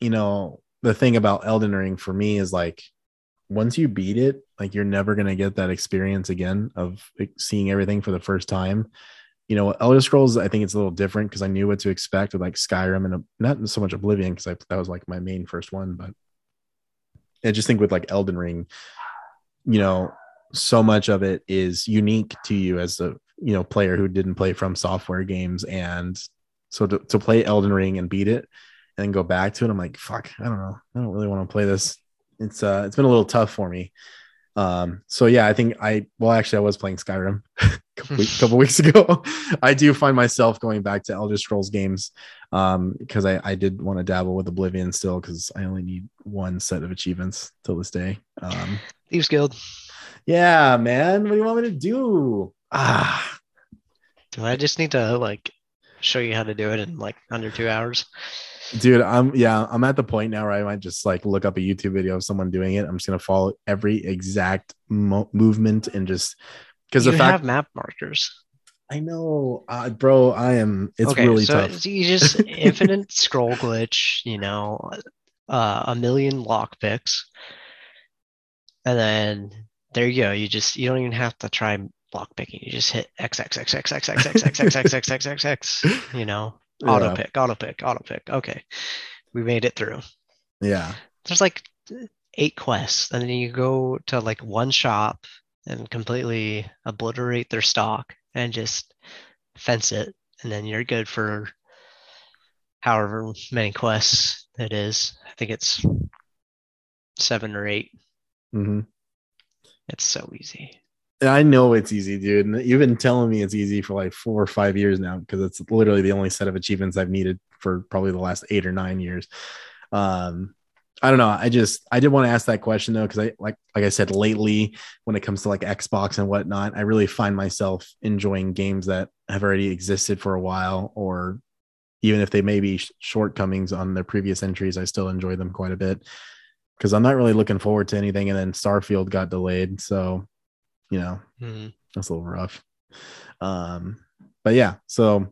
you know, the thing about Elden Ring for me is like once you beat it, like you're never gonna get that experience again of seeing everything for the first time. You know, Elder Scrolls, I think it's a little different because I knew what to expect with like Skyrim and uh, not so much Oblivion because that was like my main first one, but I just think with like Elden Ring, you know, so much of it is unique to you as a you know player who didn't play FromSoftware games, and so to, to play Elden Ring and beat it and then go back to it. I'm like, fuck, I don't know. I don't really want to play this. It's uh it's been a little tough for me. Um, so yeah, I think I well actually I was playing Skyrim a [LAUGHS] couple, [LAUGHS] couple weeks ago. [LAUGHS] I do find myself going back to Elder Scrolls games um because I, I did want to dabble with Oblivion still because I only need one set of achievements till this day. Um Thieves Guild. Yeah, man. What do you want me to do? Ah do I just need to like show you how to do it in like under two hours? Dude i'm yeah i'm at the point now where i might just like look up a youtube video of someone doing it i'm just gonna follow every exact mo- movement and just because the fact have map markers i know uh, bro i am it's okay, really so tough you just infinite scroll glitch you know uh, a million lock picks and then there you go you just you don't even have to try lock picking you just hit x x x x x x x x x x x x x x you know Auto yeah. pick, auto pick, auto pick. Okay. We made it through. Yeah. There's like eight quests. And then you go to like one shop and completely obliterate their stock and just fence it. And then you're good for however many quests it is. I think it's seven or 8 mm-hmm. It's so easy. I know it's easy, dude. And you've been telling me it's easy for like four or five years now because it's literally the only set of achievements I've needed for probably the last eight or nine years. Um, I don't know. I just I did want to ask that question though because I like like I said lately when it comes to like Xbox and whatnot, I really find myself enjoying games that have already existed for a while, or even if they may be shortcomings on their previous entries, I still enjoy them quite a bit because I'm not really looking forward to anything. And then Starfield got delayed, so you know, mm-hmm. that's a little rough. Um, but yeah, so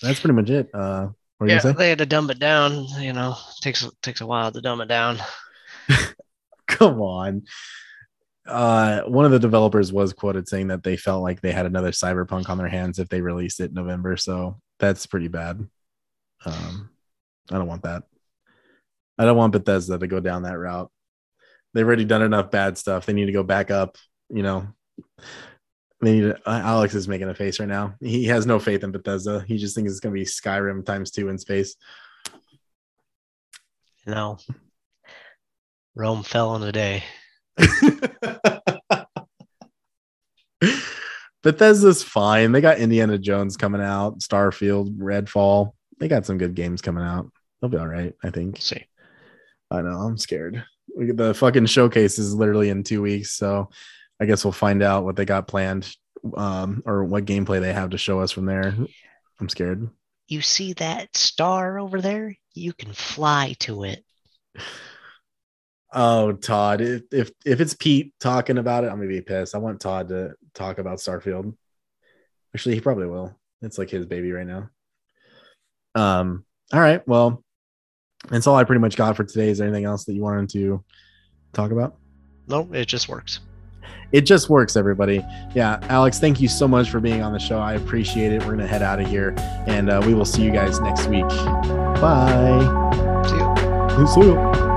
that's pretty much it. Uh, yeah, they had to dumb it down. You know, takes takes a while to dumb it down. [LAUGHS] Come on. Uh, one of the developers was quoted saying that they felt like they had another cyberpunk on their hands if they released it in November. So that's pretty bad. Um, I don't want that. I don't want Bethesda to go down that route. They've already done enough bad stuff. They need to go back up you know, maybe uh, Alex is making a face right now. He has no faith in Bethesda. He just thinks it's going to be Skyrim times two in space. No, Rome fell in a day. [LAUGHS] Bethesda's fine. They got Indiana Jones coming out, Starfield, Redfall. They got some good games coming out. They'll be all right, I think. See. I know. I'm scared. The fucking showcase is literally in two weeks, so I guess we'll find out what they got planned um, or what gameplay they have to show us from there. I'm scared. You see that star over there? You can fly to it. Oh, Todd, if if, if it's Pete talking about it, I'm gonna be pissed. I want Todd to talk about Starfield. Actually, he probably will. It's like his baby right now. Um. All right. Well, that's all I pretty much got for today. Is there anything else that you wanted to talk about? No, it just works it just works, everybody. Yeah, Alex, thank you so much for being on the show. I appreciate it. We're gonna head out of here, and uh, we will see you guys next week. Bye. See you. See you.